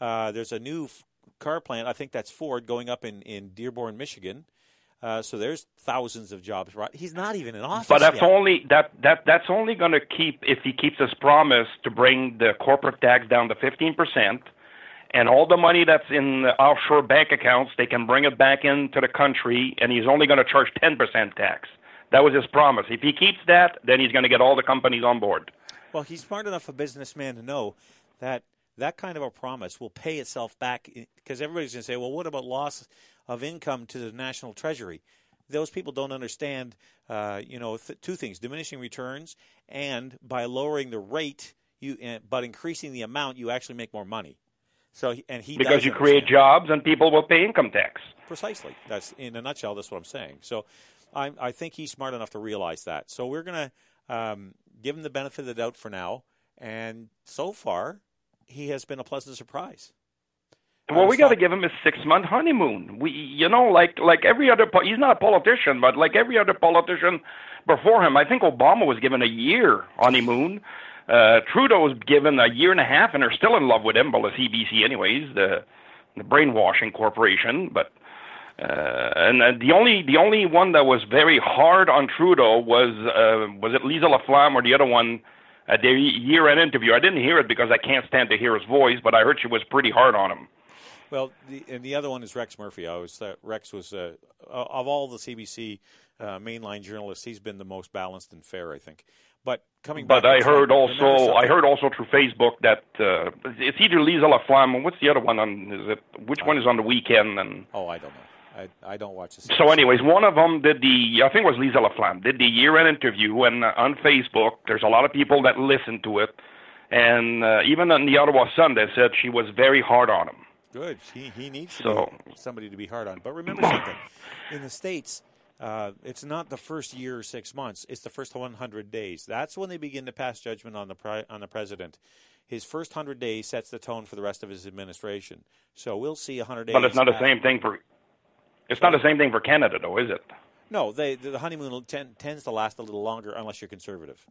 Speaker 1: Uh, there's a new f- car plant. I think that's Ford going up in in Dearborn, Michigan. Uh, so there's thousands of jobs. Right? He's not even in office.
Speaker 8: But that's
Speaker 1: yet.
Speaker 8: only that that that's only going to keep if he keeps his promise to bring the corporate tax down to 15 percent, and all the money that's in the offshore bank accounts, they can bring it back into the country, and he's only going to charge 10 percent tax. That was his promise. If he keeps that, then he's going to get all the companies on board.
Speaker 1: Well, he's smart enough a businessman to know that that kind of a promise will pay itself back because everybody's going to say, well, what about loss of income to the national treasury? Those people don't understand, uh, you know, th- two things: diminishing returns, and by lowering the rate, you uh, but increasing the amount, you actually make more money. So, and he
Speaker 8: because you create jobs and people will pay income tax.
Speaker 1: Precisely. That's in a nutshell. That's what I'm saying. So, I, I think he's smart enough to realize that. So we're going to um, give him the benefit of the doubt for now. And so far, he has been a pleasant surprise.
Speaker 8: Well, we got to give him a six-month honeymoon. We, you know, like like every other. Po- he's not a politician, but like every other politician before him, I think Obama was given a year honeymoon. Uh, Trudeau was given a year and a half, and they're still in love with him. Well, the CBC, anyways, the the brainwashing corporation. But and uh, the only the only one that was very hard on Trudeau was uh, was it Lisa Laflamme or the other one at their year-end interview. I didn't hear it because I can't stand to hear his voice, but I heard she was pretty hard on him.
Speaker 1: Well, the, and the other one is Rex Murphy. I was uh, Rex was uh, of all the CBC uh, mainline journalists, he's been the most balanced and fair, I think. But coming back,
Speaker 8: But I heard also I heard also through Facebook that uh, it's either Lisa Laflamme. What's the other one on? Is it which one is on the weekend? And
Speaker 1: Oh, I don't know. I, I don't watch the.
Speaker 8: so, anyways, one of them did the I think it was Lisa Laflamme did the year-end interview, and uh, on Facebook, there's a lot of people that listen to it, and uh, even on the Ottawa Sun, they said she was very hard on him.
Speaker 1: Good. He he needs
Speaker 8: So-
Speaker 1: be somebody to be hard on. But remember something: in the states, uh, it's not the first year or six months; it's the first 100 days. That's when they begin to pass judgment on the pri- on the president. His first 100 days sets the tone for the rest of his administration. So we'll see 100 days.
Speaker 8: But it's not the same thing for it's not the same thing for Canada, though, is it?
Speaker 1: No, they, the honeymoon ten, tends to last a little longer unless you're conservative.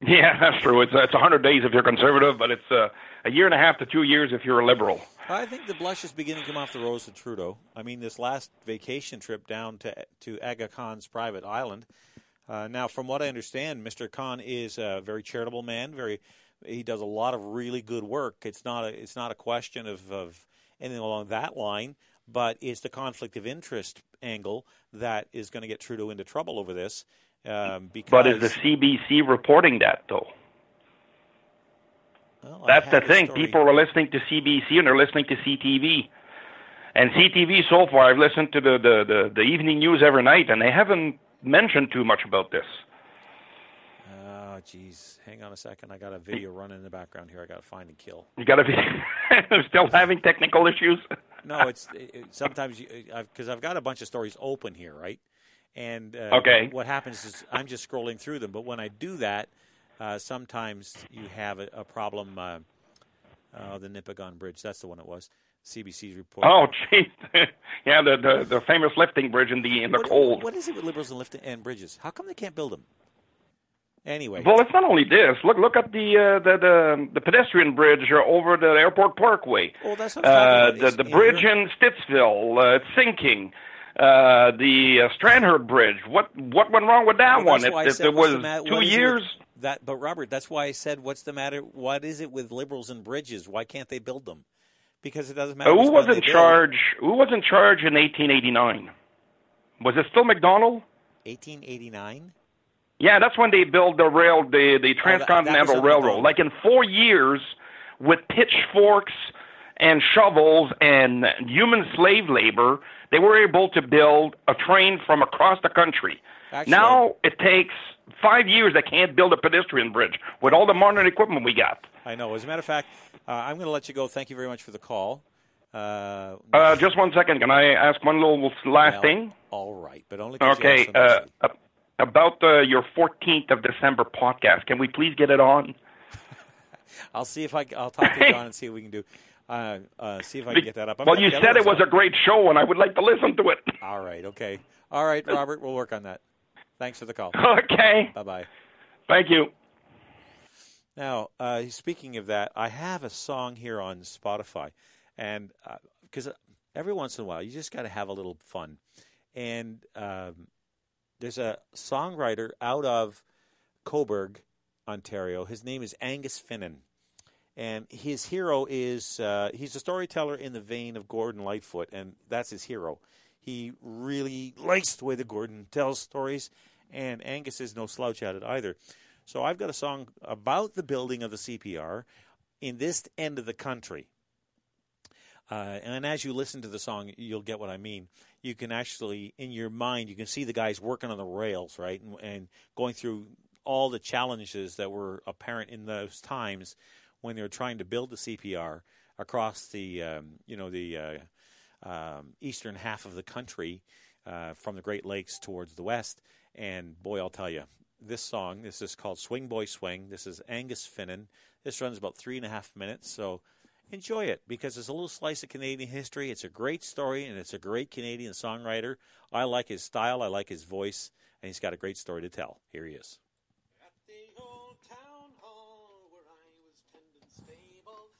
Speaker 8: Yeah, that's true. It's it's a hundred days if you're conservative, but it's uh, a year and a half to two years if you're a liberal.
Speaker 1: I think the blush is beginning to come off the rose of Trudeau. I mean, this last vacation trip down to to Aga Khan's private island. Uh, now, from what I understand, Mr. Khan is a very charitable man. Very, he does a lot of really good work. It's not a it's not a question of, of anything along that line, but it's the conflict of interest angle that is going to get Trudeau into trouble over this. Um, because
Speaker 8: But is the CBC reporting that though?
Speaker 1: Well,
Speaker 8: That's the thing.
Speaker 1: story-
Speaker 8: People are listening to CBC and they're listening to CTV. And CTV so far, I've listened to the, the, the, the evening news every night, and they haven't mentioned too much about this.
Speaker 1: Oh, jeez. Hang on a second. I got a video running in the background here. I got to find and kill.
Speaker 8: You got to be I'm still having technical issues.
Speaker 1: No, it's it, sometimes because I've, got a bunch of stories open here, right? And uh,
Speaker 8: Okay.
Speaker 1: what happens is I'm just scrolling through them. But when I do that, uh, sometimes you have a, a problem. Uh, uh, the Nipigon Bridge. That's the one it was. CBC's report.
Speaker 8: Oh, gee, yeah, the, the the famous lifting bridge in the in the
Speaker 1: What-
Speaker 8: cold.
Speaker 1: What is it with liberals and lifting and bridges? How come they can't build them? Anyway,
Speaker 8: Well, it's not only this. Look, look at the uh, the, the the pedestrian bridge uh, over the airport parkway.
Speaker 1: Well, that's what
Speaker 8: uh, the the bridge in Stittsville, uh, it's sinking. Uh, the uh, Strandherd Bridge. What what went wrong with that
Speaker 1: Well,
Speaker 8: one? It, it,
Speaker 1: said,
Speaker 8: it was
Speaker 1: mat-
Speaker 8: two
Speaker 1: what is it with-
Speaker 8: years.
Speaker 1: That, but Robert, that's why I said, what's the matter? What is it with liberals and bridges? Why can't they build them? Because it doesn't matter.
Speaker 8: Uh, who was in
Speaker 1: they build.
Speaker 8: charge? Who was in charge in 1889? Was it still Macdonald?
Speaker 1: 1889.
Speaker 8: Yeah, that's when they built the rail, the the
Speaker 1: Oh, that
Speaker 8: transcontinental
Speaker 1: under
Speaker 8: railroad. Like in four years, with pitchforks and shovels and human slave labor, they were able to build a train from across the country.
Speaker 1: Actually-
Speaker 8: now it takes five years. They can't build a pedestrian bridge with all the modern equipment we got.
Speaker 1: I know. As a matter of fact, uh, I'm going to let you go. Thank you very much for the call. Uh,
Speaker 8: Uh, just one second. Can I ask one little last
Speaker 1: well,
Speaker 8: thing?
Speaker 1: All right, but only
Speaker 8: Okay.
Speaker 1: Asked so
Speaker 8: Uh, uh, about uh, your 14th of December podcast, can we please get it on?
Speaker 1: I'll see if I. I'll talk to John and see what we can do. Uh, uh, see if I can get that up. I've
Speaker 8: well, you said it was a great show, and I would like to listen to it.
Speaker 1: All right. Okay. All right, Robert. We'll work on that. Thanks for the call.
Speaker 8: okay.
Speaker 1: Bye bye.
Speaker 8: Thank you.
Speaker 1: Now, uh, speaking of that, I have a song here on Spotify, and because every once in a while you just got to have a little fun. and um, there's a songwriter out of Cobourg, Ontario. His name is Angus Finnan, and his hero is uh, he's a storyteller in the vein of Gordon Lightfoot, and that's his hero. He really likes the way that Gordon tells stories, and Angus is no slouch at it either. So I've got a song about the building of the CPR in this end of the country. Uh, and as you listen to the song, you'll get what I mean. You can actually, in your mind, you can see the guys working on the rails, right, and, and going through all the challenges that were apparent in those times when they were trying to build the CPR across the, um, you know, the uh, um, eastern half of the country, uh, from the Great Lakes towards the west. And boy, I'll tell you, this song, this is called Swing Boy Swing. This is Angus Finnan. This runs about three and a half minutes, so enjoy it because it's a little slice of Canadian history. It's a great story, and it's a great Canadian songwriter. I like his style, I like his voice, and he's got a great story to tell. Here he is.
Speaker 2: At the old town hall where I was tending stable,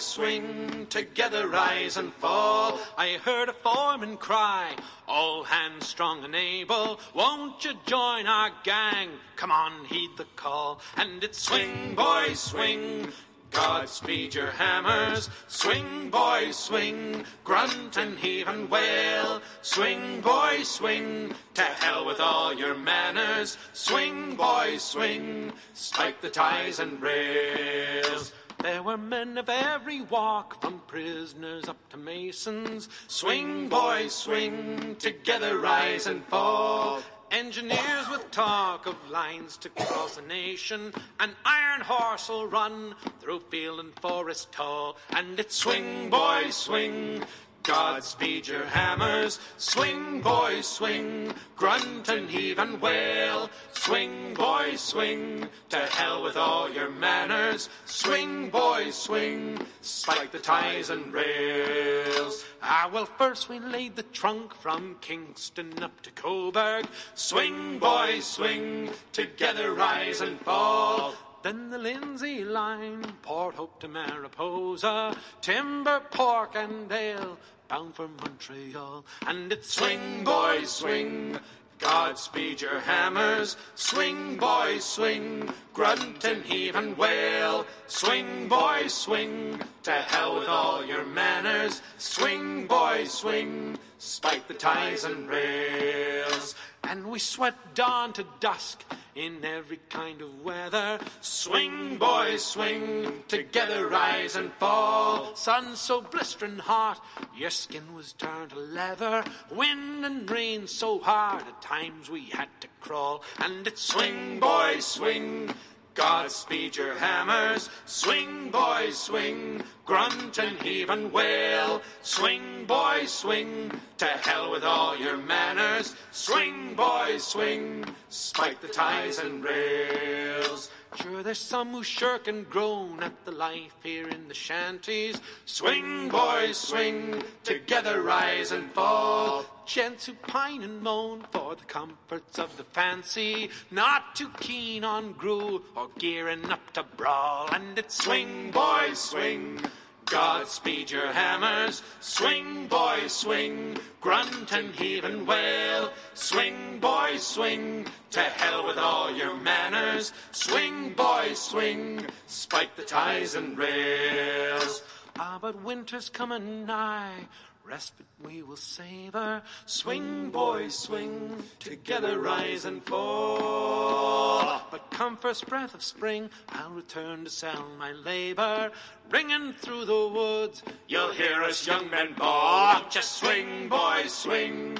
Speaker 2: swing together rise and fall. I heard a foreman cry, all hands strong and able, won't you join our gang? Come on, heed the call, and it's swing boy swing. Godspeed your hammers, swing boys swing, grunt and heave and wail, swing boys swing, to hell with all your manners, swing boys swing, spike the ties and rails. There were men of every walk, from prisoners up to masons. Swing, boys, swing, together rise and fall. Engineers with talk of lines to cross a nation. An iron horse will run through field and forest tall. And it's swing, boys, swing. Godspeed your hammers, swing, boys, swing, grunt and heave and wail, swing, boys, swing, to hell with all your manners, swing, boys, swing, spike the ties and rails. Ah, well, first we laid the trunk from Kingston up to Cobourg, swing, boys, swing, together rise and fall. Then the Lindsay line, Port Hope to Mariposa, timber, pork, and ale, bound for Montreal. And it's swing, boys, swing. Godspeed your hammers, swing, boys, swing, grunt and heave and wail, swing, boys, swing, to hell with all your manners, swing, boys, swing, spike the ties and rails. And we sweat dawn to dusk in every kind of weather. Swing, boys, swing, together rise and fall. Sun so blistering hot, your skin was turned to leather. Wind and rain so hard, at times we had to crawl. And it's swing, boys, swing. Godspeed your hammers, swing, boys, swing, grunt and heave and wail, swing, boys, swing, to hell with all your manners, swing, boys, swing, spike the ties and rails. Sure, there's some who shirk and groan at the life here in the shanties. Swing, boys, swing, together rise and fall. Gents who pine and moan for the comforts of the fancy, not too keen on gruel or gearing up to brawl. And it's swing, boys, swing. Godspeed your hammers, swing, boys, swing, grunt and heave and wail, swing, boys, swing, to hell with all your manners, swing, boys, swing, spike the ties and rails. Ah, but winter's coming nigh, respite we will savor, swing, boys, swing, together rise and fall. But come first breath of spring, I'll return to sell my labor, ringing through the woods, you'll hear us young men bawl, just swing, boys, swing.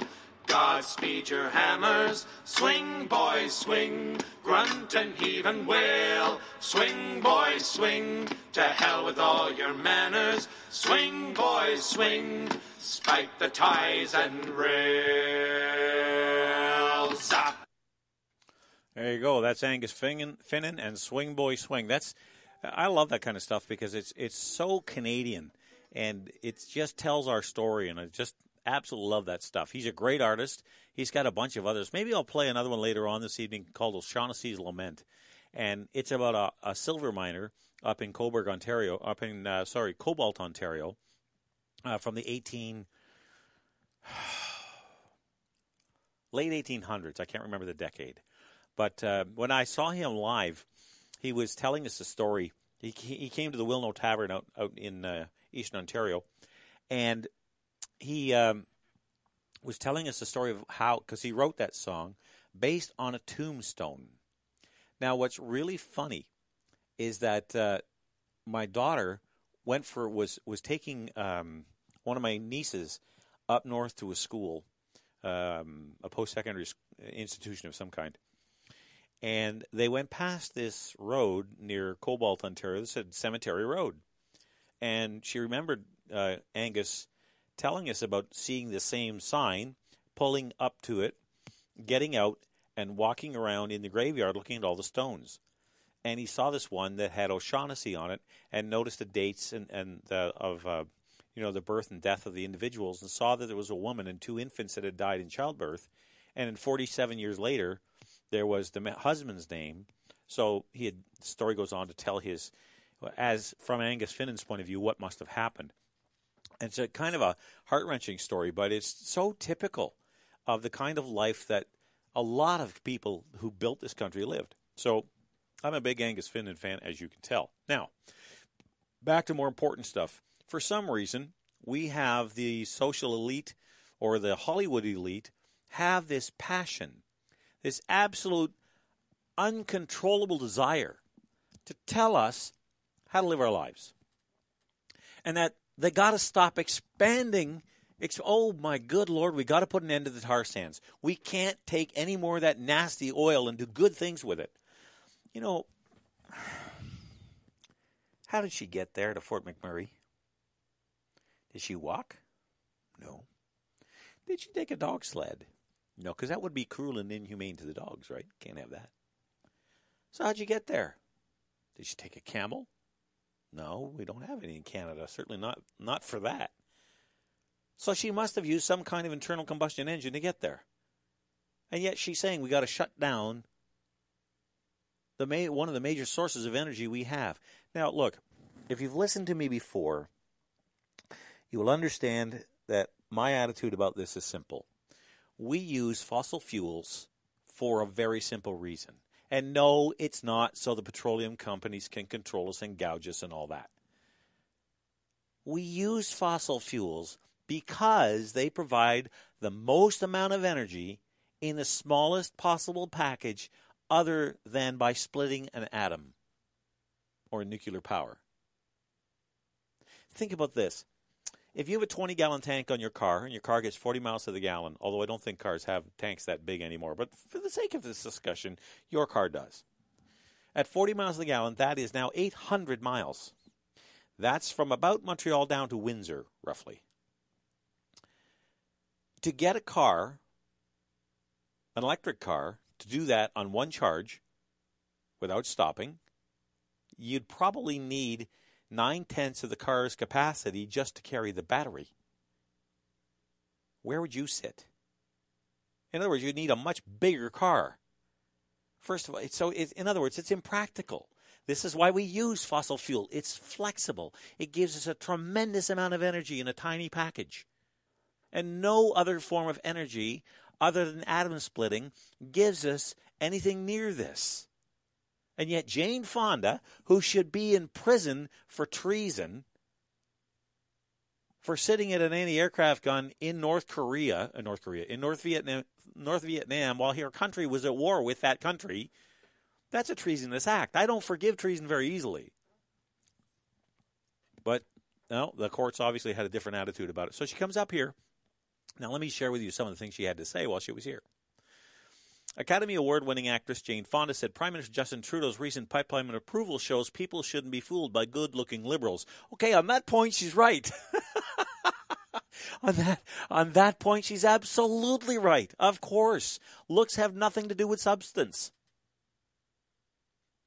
Speaker 2: Godspeed your hammers, swing, boys, swing, grunt and heave and wail, swing, boys, swing, to hell with all your manners, swing, boys, swing, spike the ties and rails.
Speaker 1: There you go. That's Angus Finnan, Finnan and Swing Boy Swing. That's I love that kind of stuff because it's it's so Canadian and it just tells our story and it just absolutely love that stuff. He's a great artist. He's got a bunch of others. Maybe I'll play another one later on this evening called O'Shaughnessy's Lament, and it's about a, a silver miner up in Cobourg, Ontario, up in uh, sorry Cobalt, Ontario, uh, from the eighteen late 1800s. I can't remember the decade. But uh, when I saw him live, he was telling us a story. He, he came to the Wilno Tavern out, out in uh, Eastern Ontario, and he um, was telling us the story of how, because he wrote that song based on a tombstone. Now, what's really funny is that uh, my daughter went for was was taking um, one of my nieces up north to a school, um, a post secondary institution of some kind, and they went past this road near Cobalt, Ontario. This said Cemetery Road, and she remembered uh, Angus telling us about seeing the same sign, pulling up to it, getting out, and walking around in the graveyard looking at all the stones. And he saw this one that had O'Shaughnessy on it, and noticed the dates and and the, of uh, you know the birth and death of the individuals, and saw that there was a woman and two infants that had died in childbirth. And in 47 years later, there was the husband's name. So he had, the story goes on to tell his, as from Angus Finnan's point of view, what must have happened. It's a kind of a heart wrenching story, but it's so typical of the kind of life that a lot of people who built this country lived. So I'm a big Angus Finnan fan, as you can tell. Now, back to more important stuff. For some reason, we have the social elite or the Hollywood elite have this passion, this absolute uncontrollable desire to tell us how to live our lives. And that they got to stop expanding. oh my good lord, we got to put an end to the tar sands. We can't take any more of that nasty oil and do good things with it. You know, how did she get there to Fort McMurray? Did she walk? No. Did she take a dog sled? No, because that would be cruel and inhumane to the dogs, right? Can't have that. So how'd you get there? Did she take a camel? No, we don't have any in Canada. Certainly not not for that. So she must have used some kind of internal combustion engine to get there. And yet she's saying we got to shut down the ma- one of the major sources of energy we have. Now, look, if you've listened to me before, you will understand that my attitude about this is simple. We use fossil fuels for a very simple reason. And no, it's not so the petroleum companies can control us and gouge us and all that. We use fossil fuels because they provide the most amount of energy in the smallest possible package other than by splitting an atom or nuclear power. Think about this if you have a 20 gallon tank on your car and your car gets 40 miles to the gallon, although I don't think cars have tanks that big anymore, but for the sake of this discussion, your car does. At 40 miles to the gallon, that is now 800 miles. That's from about Montreal down to Windsor, roughly. To get a car, an electric car, to do that on one charge without stopping, you'd probably need nine tenths of the car's capacity just to carry the battery. Where would you sit? In other words, you'd need a much bigger car. First of all, so it, in other words, it's impractical. This is why we use fossil fuel. It's flexible. It gives us a tremendous amount of energy in a tiny package. And no other form of energy other than atom splitting gives us anything near this. And yet, Jane Fonda, who should be in prison for treason, for sitting at an anti-aircraft gun in North Korea, uh, North Korea, in North Vietnam, North Vietnam, while her country was at war with that country, that's a treasonous act. I don't forgive treason very easily. But no, the courts obviously had a different attitude about it. So she comes up here. Now, let me share with you some of the things she had to say while she was here. Academy Award winning actress Jane Fonda said Prime Minister Justin Trudeau's recent pipeline approval shows people shouldn't be fooled by good looking liberals. Okay, on that point, she's right. on that on that point she's absolutely right. Of course. Looks have nothing to do with substance.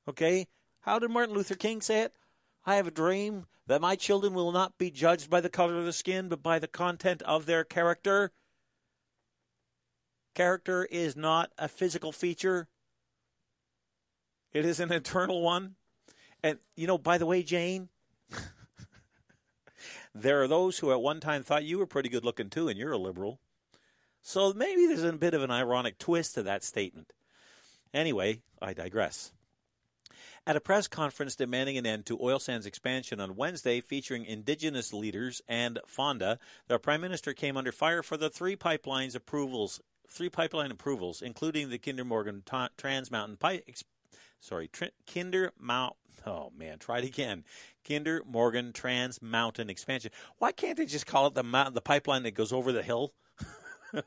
Speaker 1: Okay? How did Martin Luther King say it? I have a dream that my children will not be judged by the color of their skin, but by the content of their character. Character is not a physical feature, it is an internal one. And, you know, by the way, Jane, there are those who at one time thought you were pretty good looking too, and you're a liberal. So maybe there's a bit of an ironic twist to that statement. Anyway, I digress. At a press conference demanding an end to oil sands expansion on Wednesday, featuring indigenous leaders and Fonda, the prime minister came under fire for the three pipelines approvals, three pipeline approvals, including the Kinder Morgan ta- Trans Mountain pipe. Sorry, Tr- Kinder Mount. Oh man, try it again. Kinder Morgan Trans Mountain expansion. Why can't they just call it the the pipeline that goes over the hill?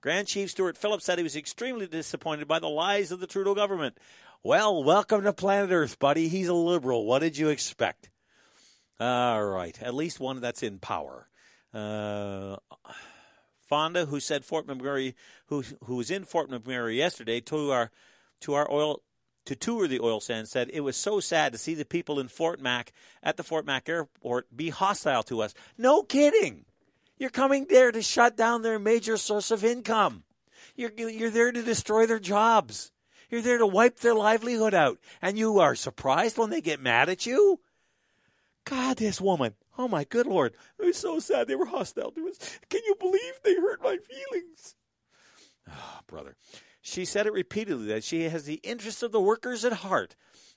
Speaker 1: Grand Chief Stewart Phillips said he was extremely disappointed by the lies of the Trudeau government. Well, welcome to planet Earth, buddy. He's a liberal. What did you expect? All right, at least one that's in power. Uh, Fonda, who said Fort McMurray, who who was in Fort McMurray yesterday, to our to our oil to tour the oil sands, said it was so sad to see the people in Fort Mac at the Fort Mac airport be hostile to us. No kidding. You're coming there to shut down their major source of income. You're you're there to destroy their jobs. You're there to wipe their livelihood out. And you are surprised when they get mad at you? God, this woman. Oh my good Lord. It was so sad they were hostile to us. Can you believe they hurt my feelings? Oh, brother. She said it repeatedly that she has the interests of the workers at heart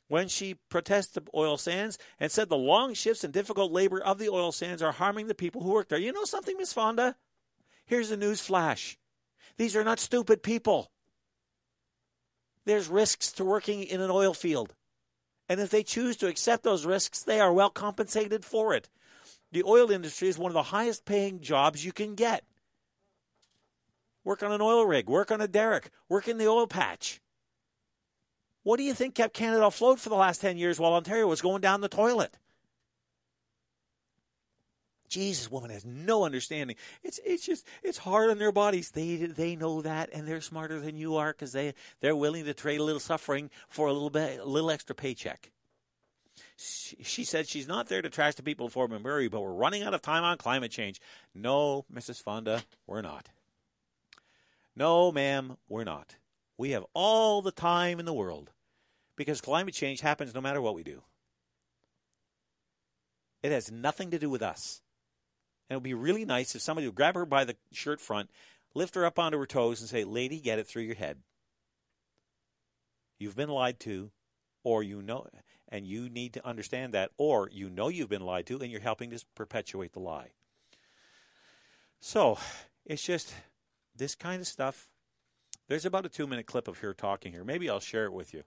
Speaker 1: when she protested the oil sands and said the long shifts and difficult labor of the oil sands are harming the people who work there. You know something, Miss Fonda? Here's a news flash. These are not stupid people. There's risks to working in an oil field. And if they choose to accept those risks, they are well compensated for it. The oil industry is one of the highest paying jobs you can get. Work on an oil rig, work on a derrick, work in the oil patch. What do you think kept Canada afloat for the last 10 years while Ontario was going down the toilet? Jesus, woman has no understanding. It's it's just it's hard on their bodies. They they know that, and they're smarter than you are because they they're willing to trade a little suffering for a little bit, a little extra paycheck. She, said she's not there to trash the people of Fort McMurray, but we're running out of time on climate change. No, Mrs. Fonda, we're not. No, ma'am, we're not. We have all the time in the world because climate change happens no matter what we do. It has nothing to do with us. And it would be really nice if somebody would grab her by the shirt front, lift her up onto her toes, and say, Lady, get it through your head. You've been lied to, or you know, and you need to understand that, or you know you've been lied to, and you're helping to perpetuate the lie. So, it's just this kind of stuff. There's about a two minute clip of her talking here. Maybe I'll share it with you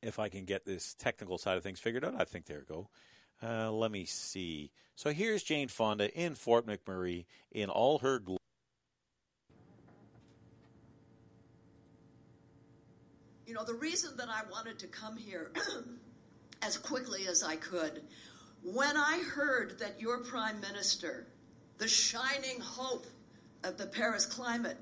Speaker 1: if I can get this technical side of things figured out. I think there we go. Uh, let me see. So here's Jane Fonda in Fort McMurray in all her glory.
Speaker 9: You know, the reason that I wanted to come here as quickly as I could, when I heard that your prime minister, the shining hope of the Paris climate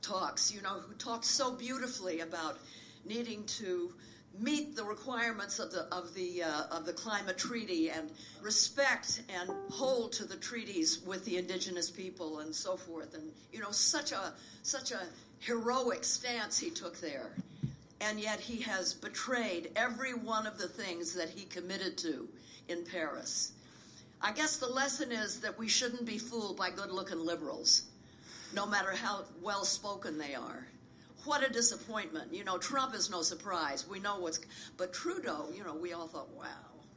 Speaker 9: talks, you know, who talked so beautifully about needing to meet the requirements of the of the uh, of the climate treaty and respect and hold to the treaties with the indigenous people and so forth and you know such a such a heroic stance he took there and yet he has betrayed every one of the things that he committed to in Paris I guess the lesson is that we shouldn't be fooled by good-looking liberals no matter how well spoken they are what a disappointment. You know, Trump is no surprise. We know what's, but Trudeau, you know, we all thought, wow,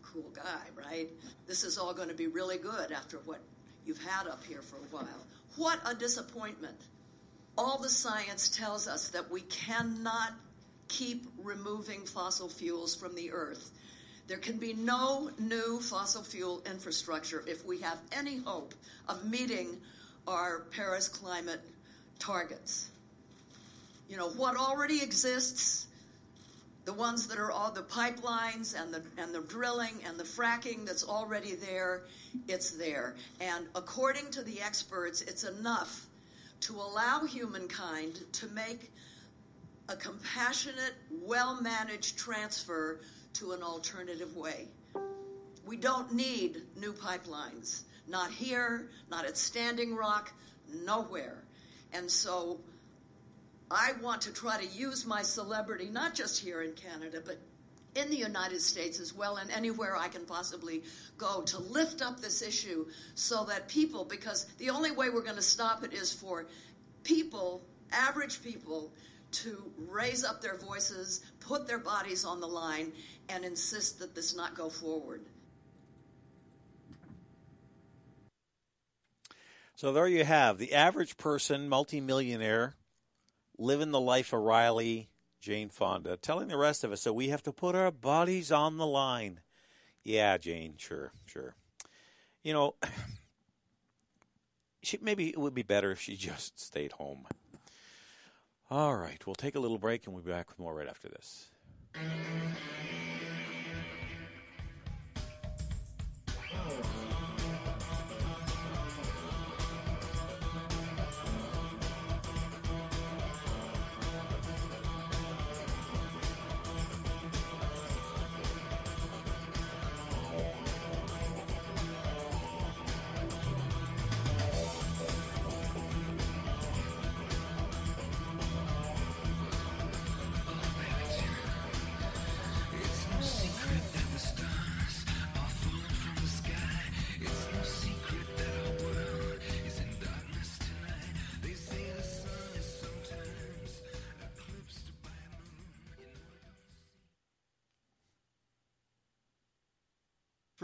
Speaker 9: cool guy, right? This is all going to be really good after what you've had up here for a while. What a disappointment. All the science tells us that we cannot keep removing fossil fuels from the earth. There can be no new fossil fuel infrastructure if we have any hope of meeting our Paris climate targets you know, what already exists, the ones that are all the pipelines and the and the drilling and the fracking that's already there, it's there. And according to the experts, it's enough to allow humankind to make a compassionate, well-managed transfer to an alternative way. We don't need new pipelines. Not here, not at Standing Rock, nowhere. And so I want to try to use my celebrity, not just here in Canada, but in the United States as well and anywhere I can possibly go to lift up this issue so that people, because the only way we're going to stop it is for people, average people, to raise up their voices, put their bodies on the line, and insist that this not go forward.
Speaker 10: So there you have the average person, multimillionaire, living the life of Riley Jane Fonda, telling the rest of us that we have to put our bodies on the line. Yeah, Jane, sure, sure. You know, she, maybe it would be better if she just stayed home. All right, we'll take a little break and we'll be back with more right after this.
Speaker 1: For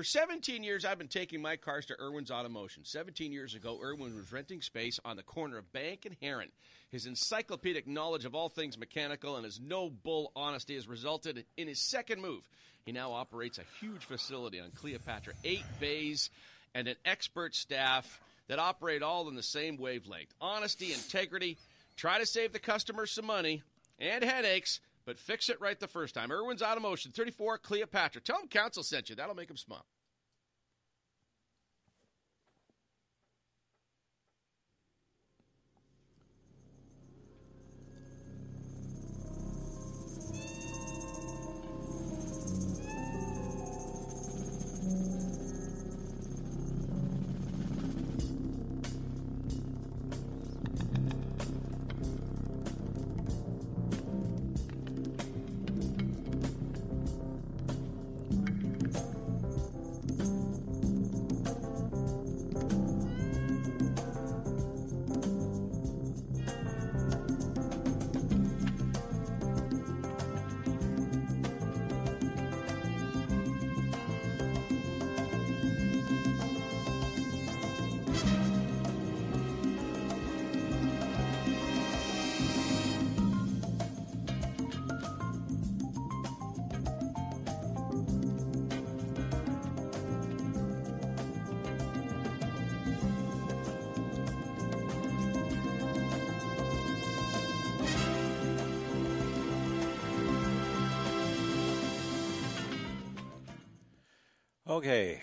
Speaker 1: 17 years, I've been taking my cars to Irwin's Automotion. 17 years ago, Irwin was renting space on the corner of Bank and Heron. His encyclopedic knowledge of all things mechanical and his no bull honesty has resulted in his second move. He now operates a huge facility on Cleopatra, eight bays, and an expert staff that operate all in the same wavelength. Honesty, integrity, try to save the customer some money and headaches but fix it right the first time. Irwin's Automotion, 34 Cleopatra. Tell them Council sent you. That'll make them smile. Okay,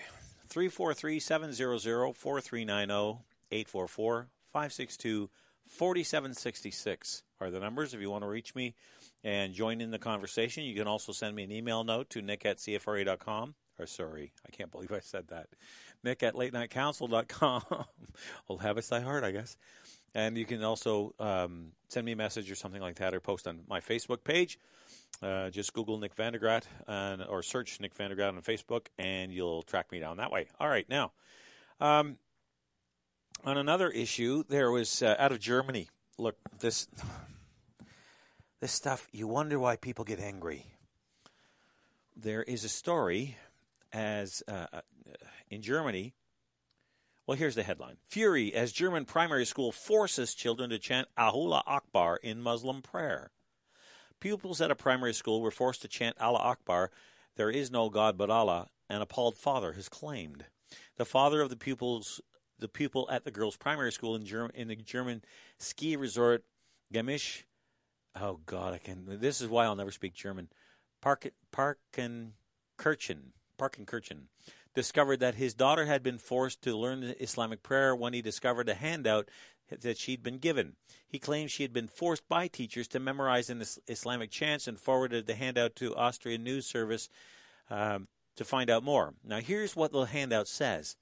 Speaker 1: 343 700 4390 844 562 4766 are the numbers if you want to reach me and join in the conversation. You can also send me an email note to nick at CFRA.com. Or, sorry, I can't believe I said that. Nick at late night council.com. Old habits die hard, I guess. And you can also um, send me a message or something like that or post on my Facebook page. Uh, just Google Nick Vandergragt and, or search Nick Vandergragt on Facebook, and you'll track me down that way. All right, now, um, on another issue, there was uh, out of Germany. Look, this this stuff. You wonder why people get angry. There is a story as uh, uh in Germany. Well, here's the headline: Fury as German primary school forces children to chant Allahu Akbar in Muslim prayer. Pupils at a primary school were forced to chant Allah Akbar, there is no God but Allah, an appalled father has claimed. The father of the pupils, the pupil at the girls' primary school in, Germ- in the German ski resort Gemisch. Oh God, I can. This is why I'll never speak German. Parken Parkenkirchen, Parkenkirchen, discovered that his daughter had been forced to learn Islamic prayer when he discovered a handout that she'd been given. He claimed she had been forced by teachers to memorize an Islamic chants and forwarded the handout to Austrian news service um, to find out more. Now, here's what the handout says.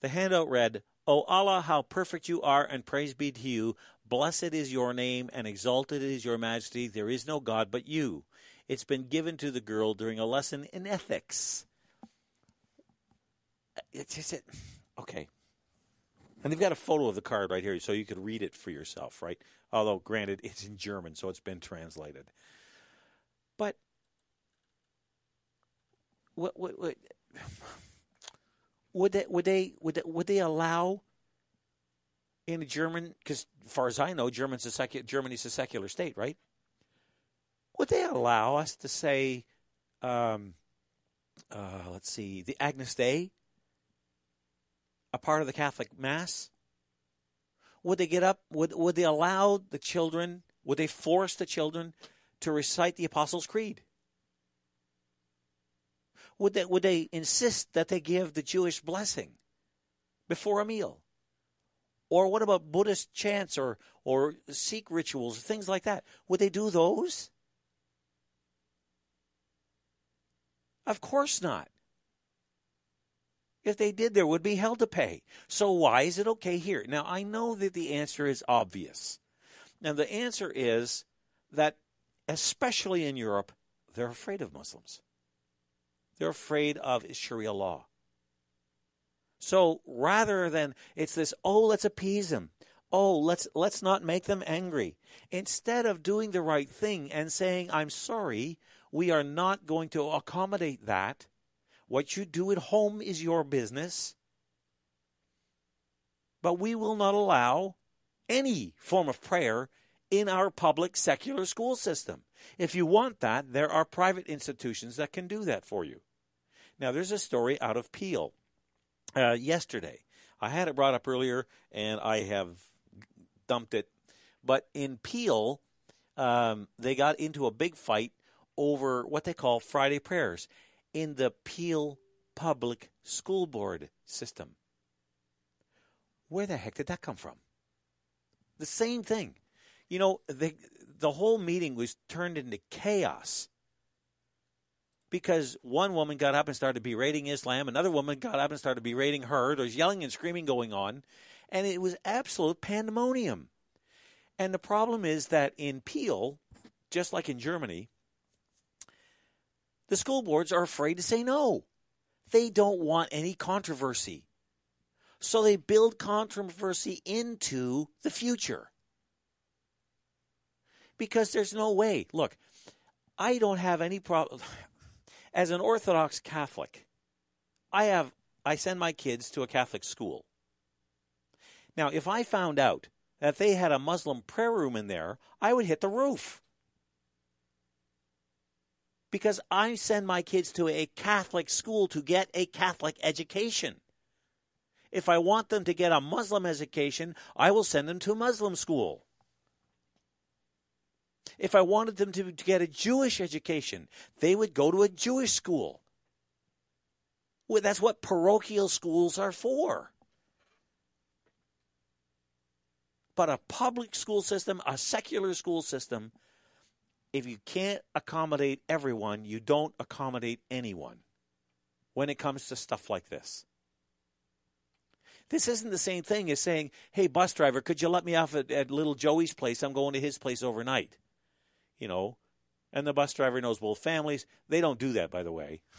Speaker 1: The handout read, O Allah, how perfect you are, and praise be to you. Blessed is your name, and exalted is your majesty. There is no God but you. it's been given to the girl during a lesson in ethics. It's just it, okay. And they've got a photo of the card right here, so you could read it for yourself, right? Although, granted, it's in German, so it's been translated. But what, what, what would they would they would they, would they allow in a German? Because, as far as I know, German's a secu- Germany's a secular state, right? Would they allow us to say, um, uh, let's see, the Agnus Dei, a part of the Catholic Mass? Would they get up? Would would they allow the children? Would they force the children to recite the Apostles' Creed? Would they would they insist that they give the Jewish blessing before a meal? Or what about Buddhist chants or or Sikh rituals, things like that? Would they do those? Of course not. If they did, there would be hell to pay. So why is it okay here? Now, I know that the answer is obvious. Now, the answer is that, especially in Europe, they're afraid of Muslims. They're afraid of Sharia law. So rather than it's this, oh, let's appease them. Oh, let's let's not make them angry. Instead of doing the right thing and saying, I'm sorry, we are not going to accommodate that. What you do at home is your business. But we will not allow any form of prayer in our public secular school system. If you want that, there are private institutions that can do that for you. Now, there's a story out of Peel uh, yesterday. I had it brought up earlier, and I have dumped it. But in Peel, um, they got into a big fight over what they call Friday prayers in the Peel Public School Board system. Where the heck did that come from? The same thing. You know, the, the whole meeting was turned into chaos because one woman got up and started berating Islam, another woman got up and started berating her. There was yelling and screaming going on, and it was absolute pandemonium. And the problem is that in Peel, just like in Germany, the school boards are afraid to say no. They don't want any controversy. So they build controversy into the future. Because there's no way. Look, I don't have any problem as an Orthodox Catholic, I have I send my kids to a Catholic school. Now, if I found out that they had a Muslim prayer room in there, I would hit the roof. Because I send my kids to a Catholic school to get a Catholic education. If I want them to get a Muslim education, I will send them to a Muslim school. If I wanted them to, to get a Jewish education, they would go to a Jewish school. Well, that's what parochial schools are for. But a public school system, a secular school system, if you can't accommodate everyone, you don't accommodate anyone when it comes to stuff like this. This isn't the same thing as saying, hey, bus driver, could you let me off at, at little Joey's place? I'm going to his place overnight you know, and the bus driver knows both families. They don't do that, by the way.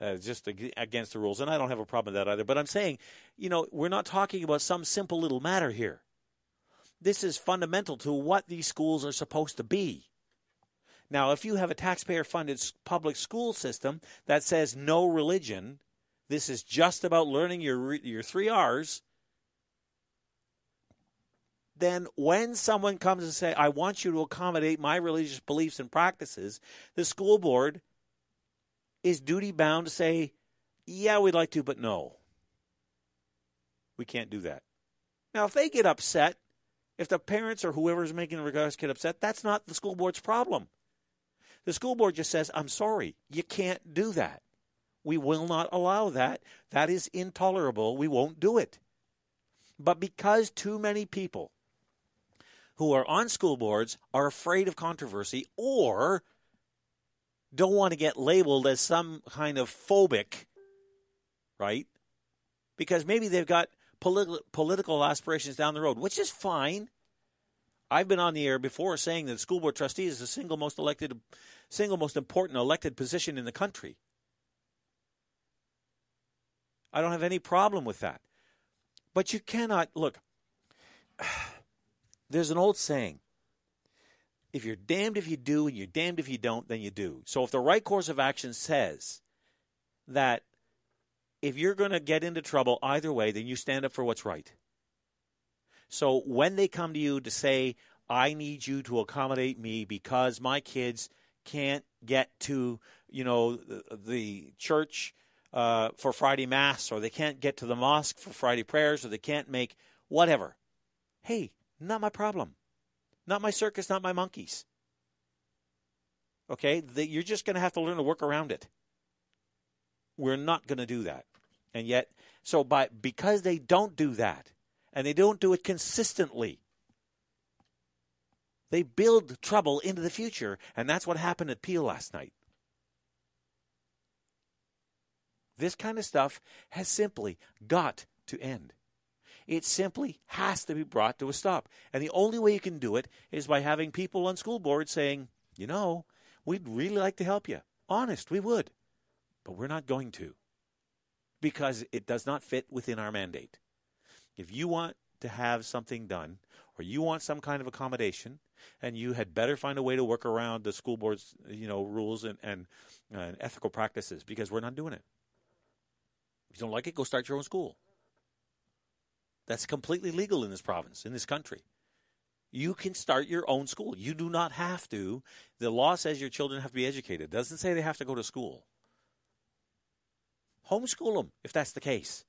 Speaker 1: Uh, just against the rules, and I don't have a problem with that either. But I'm saying, you know, we're not talking about some simple little matter here. This is fundamental to what these schools are supposed to be. Now, if you have a taxpayer funded public school system that says no religion, this is just about learning your your 3 Rs, then when someone comes and say, I want you to accommodate my religious beliefs and practices, the school board is duty bound to say, yeah, we'd like to, but no. We can't do that. Now, if they get upset, if the parents or whoever's making the request get upset, that's not the school board's problem. The school board just says, I'm sorry, you can't do that. We will not allow that. That is intolerable. We won't do it. But because too many people who are on school boards are afraid of controversy or don't want to get labeled as some kind of phobic, right? Because maybe they've got politi- political aspirations down the road, which is fine. I've been on the air before saying that the school board trustee is the single most elected, single most important elected position in the country. I don't have any problem with that. But you cannot look. There's an old saying if you're damned if you do and you're damned if you don't, then you do. So if the right course of action says that if you're going to get into trouble either way, then you stand up for what's right. So when they come to you to say, I need you to accommodate me because my kids can't get to, you know, the, the church uh, for Friday Mass, or they can't get to the mosque for Friday prayers, or they can't make whatever. Hey, not my problem. Not my circus, not my monkeys. Okay? The, you're just going to have to learn to work around it. We're not going to do that. And yet, so by because they don't do that, and they don't do it consistently, they build trouble into the future, and that's what happened at Peel last night. This kind of stuff has simply got to end. It simply has to be brought to a stop. And the only way you can do it is by having people on school boards saying, you know, we'd really like to help you. Honest, we would. But we're not going to because it does not fit within our mandate. If you want to have something done or you want some kind of accommodation, and you had better find a way to work around the school board's you know rules and, and, uh, and ethical practices because we're not doing it. If you don't like it, go start your own school. That's completely legal in this province, in this country. You can start your own school. You do not have to. The law says your children have to be educated. It doesn't say they have to go to school. Homeschool them if that's the case.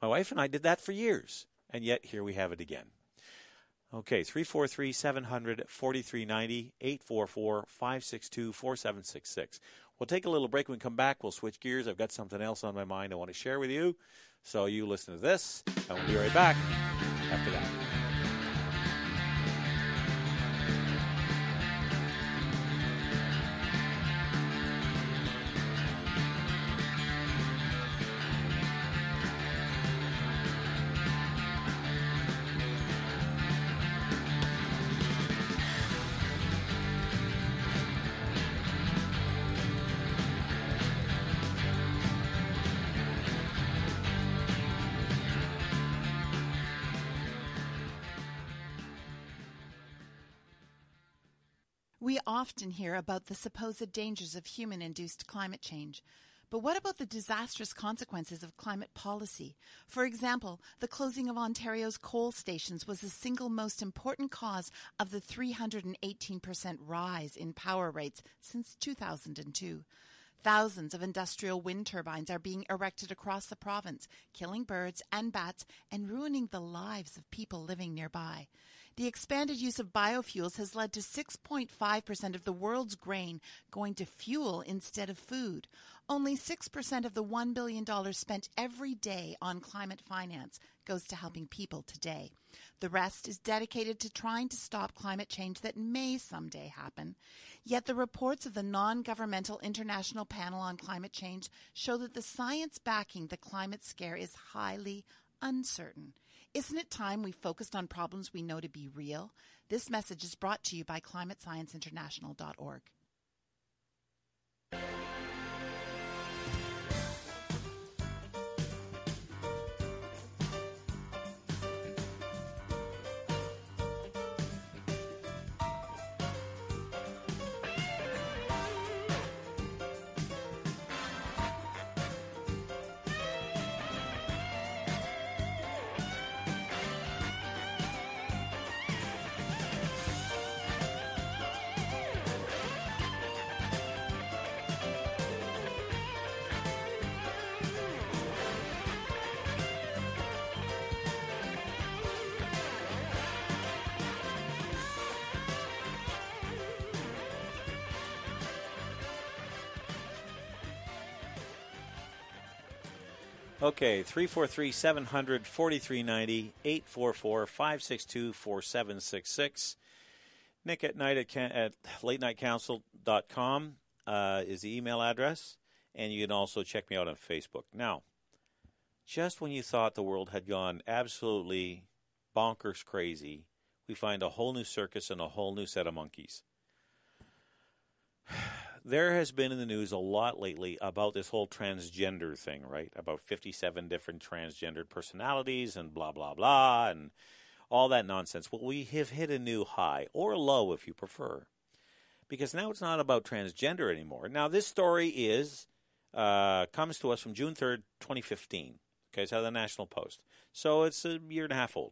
Speaker 1: My wife and I did that for years, and yet here we have it again. Okay, 343 700 4390 844 562 4766. We'll take a little break. When we come back, we'll switch gears. I've got something else on my mind I want to share with you. So you listen to this, and we'll be right back after that.
Speaker 3: Often hear about the supposed dangers of human induced climate change. But what about the disastrous consequences of climate policy? For example, the closing of Ontario's coal stations was the single most important cause of the 318% rise in power rates since 2002. Thousands of industrial wind turbines are being erected across the province, killing birds and bats and ruining the lives of people living nearby. The expanded use of biofuels has led to 6.5% of the world's grain going to fuel instead of food. Only 6% of the $1 billion spent every day on climate finance goes to helping people today. The rest is dedicated to trying to stop climate change that may someday happen. Yet the reports of the non governmental International Panel on Climate Change show that the science backing the climate scare is highly uncertain. Isn't it time we focused on problems we know to be real? This message is brought to you by climatescienceinternational.org. Okay, 343 700 4390 844 562 4766. Nick at night at, at latenightcouncil.com uh, is the email address, and you can also check me out on Facebook. Now, just when you thought the world had gone absolutely bonkers crazy
Speaker 1: we find a whole new circus and a whole new set of monkeys. There has been in the news a lot lately about this whole transgender thing, right? About 57 different transgendered personalities and blah, blah, blah, and all that nonsense. Well, we have hit a new high, or low if you prefer, because now it's not about transgender anymore. Now, this story is uh, comes to us from June 3rd, 2015. Okay, it's out of the National Post. So it's a year and a half old.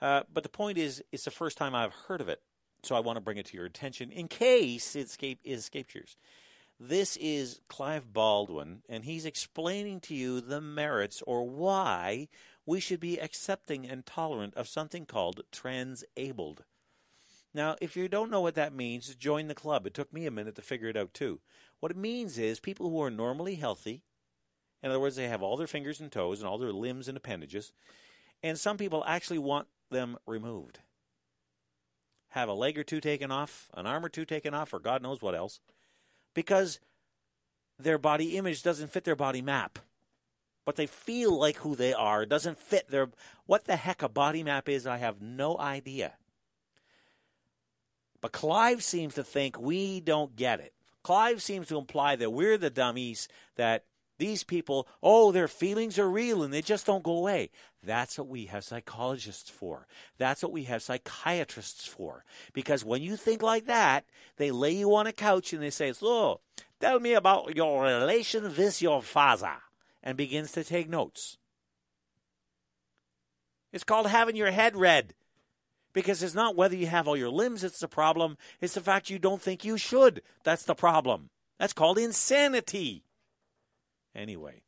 Speaker 1: Uh, but the point is, it's the first time I've heard of it. So I want to bring it to your attention in case it escape, it escaped yours. This is Clive Baldwin, and he's explaining to you the merits or why we should be accepting and tolerant of something called transabled. Now, if you don't know what that means, join the club. It took me a minute to figure it out, too. What it means is people who are normally healthy, in other words, they have all their fingers and toes and all their limbs and appendages, and some people actually want them removed. Have a leg or two taken off, an arm or two taken off, or God knows what else, because their body image doesn't fit their body map. But they feel like who they are. Doesn't fit their. What the heck a body map is, I have no idea. But Clive seems to think we don't get it. Clive seems to imply that we're the dummies, that these people, oh, their feelings are real and they just don't go away. That's what we have psychologists for. That's what we have psychiatrists for. Because when you think like that, they lay you on a couch and they say, so, tell me about your relation with your father, and begins to take notes. It's called having your head read. Because it's not whether you have all your limbs that's the problem, it's the fact you don't think you should. That's the problem. That's called insanity. Anyway,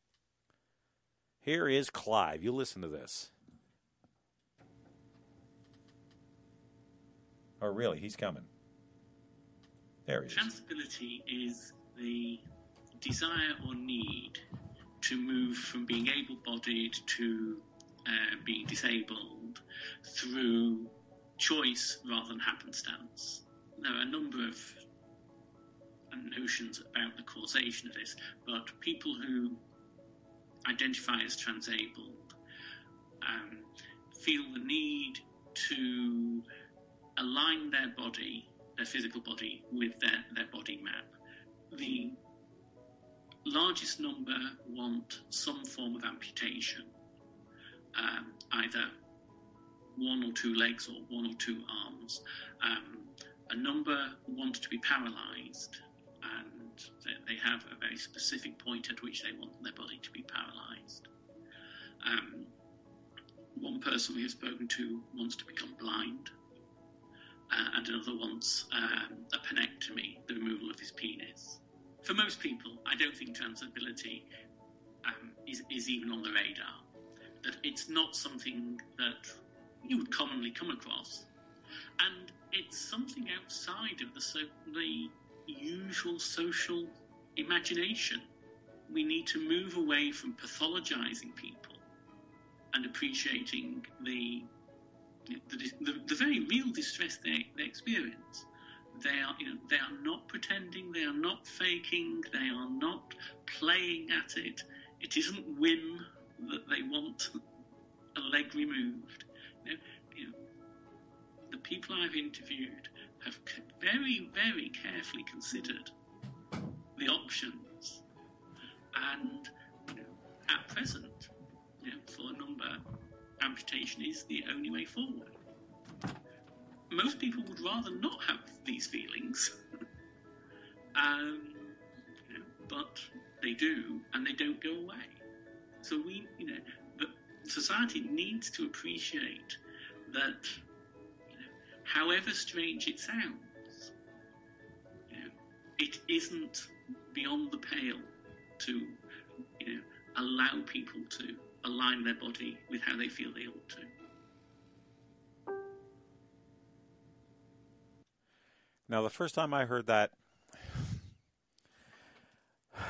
Speaker 1: here is Clive. You listen to this. Oh, really, he's coming. There he is.
Speaker 4: Is the desire or need to move from being able bodied to uh, being disabled through choice rather than happenstance. There are a number of notions about the causation of this, but people who identify as transabled um, feel the need to align their body, their physical body, with their, their body map. The largest number want some form of amputation, um, either one or two legs or one or two arms. Um, a number want to be paralyzed, they have a very specific point at which they want their body to be paralyzed. Um, one person we have spoken to wants to become blind, uh, and another wants um, a penectomy, the removal of his penis. For most people, I don't think transability um, is, is even on the radar. That it's not something that you would commonly come across. And it's something outside of the, the usual social imagination. We need to move away from pathologizing people and appreciating the the, the, the very real distress they, they experience. They are, you know, they are not pretending, they are not faking, they are not playing at it. It isn't whim that they want a leg removed. You know, you know, the people I've interviewed have very, very carefully considered the options, and you know, at present, you know, for a number, amputation is the only way forward. Most people would rather not have these feelings, um, you know, but they do, and they don't go away. So we, you know, but society needs to appreciate that however strange it sounds, you know, it isn't beyond the pale to you know, allow people to align their body with how they feel they ought to.
Speaker 1: Now, the first time I heard that,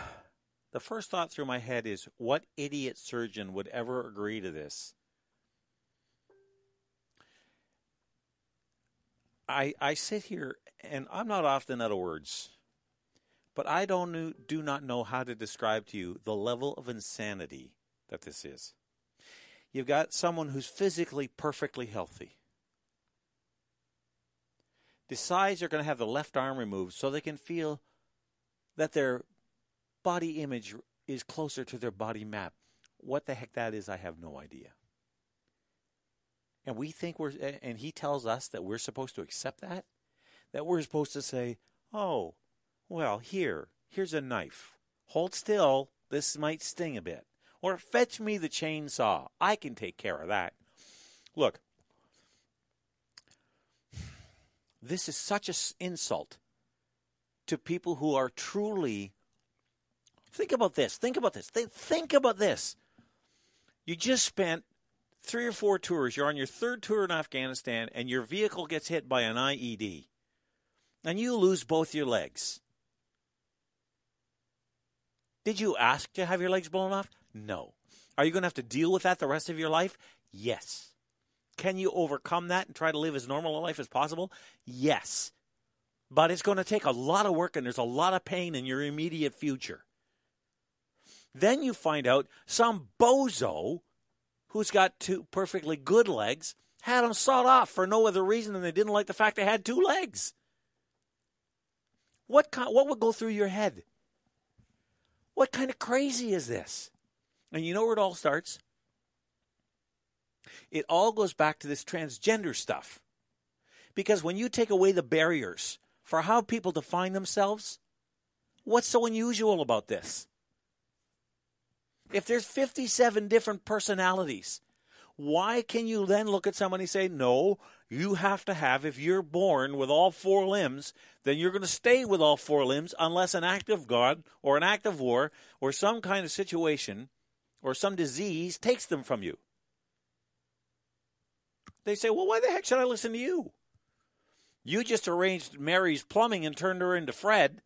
Speaker 1: the first thought through my head is what idiot surgeon would ever agree to this? I, I sit here and I'm not often out of words, but I don't do not know how to describe to you the level of insanity that this is. You've got someone who's physically perfectly healthy. decides they're going to have the left arm removed so they can feel that their body image is closer to their body map. What the heck that is, I have no idea. And we think we're, and he tells us that we're supposed to accept that? That we're supposed to say, oh, well, here, here's a knife. Hold still, this might sting a bit. Or fetch me the chainsaw. I can take care of that. Look, this is such an insult to people who are truly. Think about this. Think about this. Think about this. You just spent three or four tours. You're on your third tour in Afghanistan, and your vehicle gets hit by an IED, and you lose both your legs. Did you ask to have your legs blown off? No. Are you going to have to deal with that the rest of your life? Yes. Can you overcome that and try to live as normal a life as possible? Yes. But it's going to take a lot of work and there's a lot of pain in your immediate future. Then you find out some bozo who's got two perfectly good legs had them sawed off for no other reason than they didn't like the fact they had two legs. What, what would go through your head? What kind of crazy is this? And you know where it all starts? It all goes back to this transgender stuff. Because when you take away the barriers for how people define themselves, what's so unusual about this? If there's 57 different personalities, why can you then look at somebody and say, no, you have to have, if you're born with all four limbs, then you're going to stay with all four limbs unless an act of God or an act of war or some kind of situation or some disease takes them from you. They say, well, why the heck should I listen to you? You just arranged Mary's plumbing and turned her into Fred.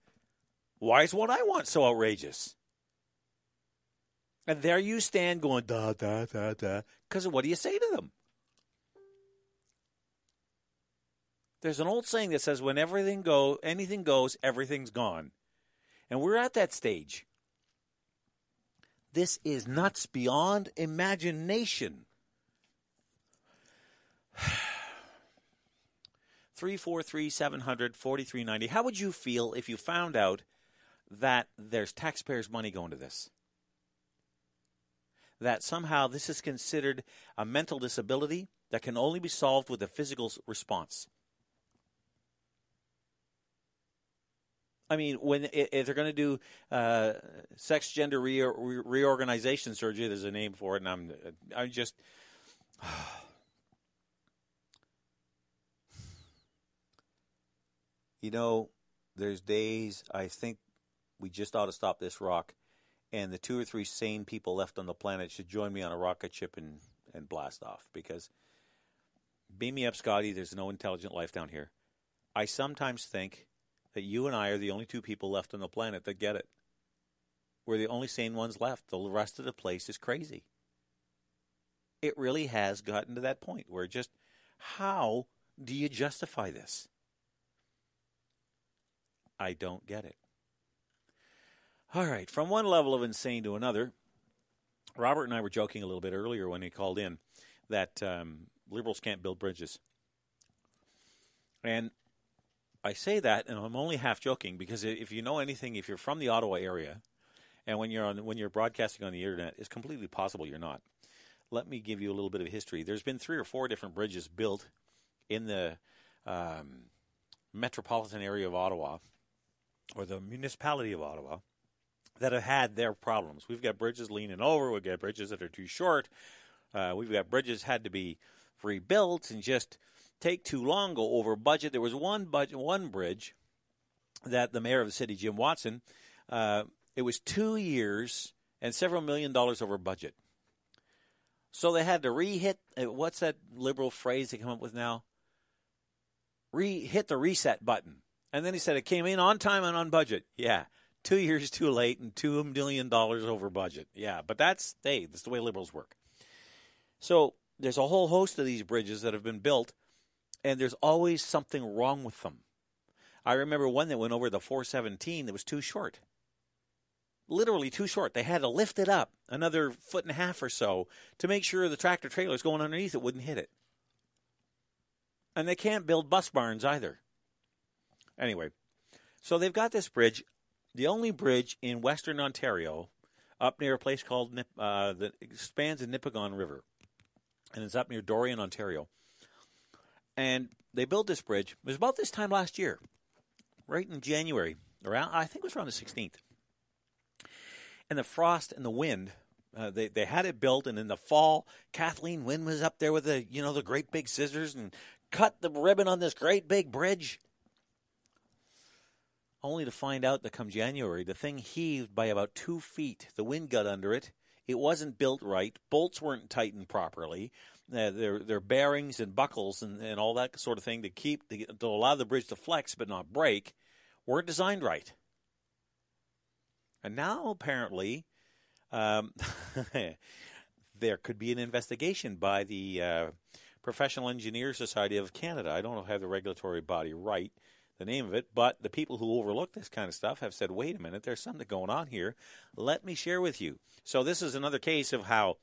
Speaker 1: Why is what I want so outrageous? And there you stand going, da, da, da, da. Because what do you say to them? There's an old saying that says, when everything go, anything goes, everything's gone. And we're at that stage. This is nuts beyond imagination. 343 700 4390. How would you feel if you found out that there's taxpayers' money going to this? that somehow this is considered a mental disability that can only be solved with a physical response. I mean, when if they're going to do uh, sex gender re- re- reorganization surgery, there's a name for it, and I'm I'm just. you know, there's days I think we just ought to stop this rock and the two or three sane people left on the planet should join me on a rocket ship and, and blast off because beam me up, Scotty. There's no intelligent life down here. I sometimes think that you and I are the only two people left on the planet that get it. We're the only sane ones left. The rest of the place is crazy. It really has gotten to that point where just how do you justify this? I don't get it. All right, from one level of insane to another, Robert and I were joking a little bit earlier when he called in that um, liberals can't build bridges. And I say that, and I'm only half joking because if you know anything, if you're from the Ottawa area, and when you're on when you're broadcasting on the internet, it's completely possible you're not. Let me give you a little bit of history. There's been three or four different bridges built in the um, metropolitan area of Ottawa, or the municipality of Ottawa, that have had their problems. We've got bridges leaning over. We've got bridges that are too short. Uh, we've got bridges had to be rebuilt and just take too long, go over budget. There was one budget, one bridge that the mayor of the city, Jim Watson, uh, it was two years and several million dollars over budget. So they had to re-hit. Uh, what's that liberal phrase they come up with now? Re-hit the reset button. And then he said it came in on time and on budget. Yeah two years too late and two million dollars over budget. Yeah, but that's hey, that's the way liberals work. So there's a whole host of these bridges that have been built, and there's always something wrong with them. I remember one that went over the 417 that was too short. Literally too short. They had to lift it up another foot and a half or so to make sure the tractor trailers going underneath it wouldn't hit it. And they can't build bus barns either. Anyway, so they've got this bridge, the only bridge in Western Ontario, up near a place called uh, that spans the Nipigon River, and it's up near Dorion, Ontario. And they built this bridge. It was about this time last year, right in January, around I think it was around the 16th. And the frost and the wind, uh, they they had it built, and in the fall, Kathleen Wynne was up there with the you know the great big scissors and cut the ribbon on this great big bridge. Only to find out that come January, the thing heaved by about two feet. The wind got under it. It wasn't built right. Bolts weren't tightened properly. Uh, their their bearings and buckles and, and all that sort of thing to keep to, to allow the bridge to flex but not break weren't designed right. And now apparently, um, there could be an investigation by the uh, Professional Engineers Society of Canada. I don't have the regulatory body right, the name of it, but the people who overlook this kind of stuff have said, wait a minute, there's something going on here. Let me share with you. So this is another case of how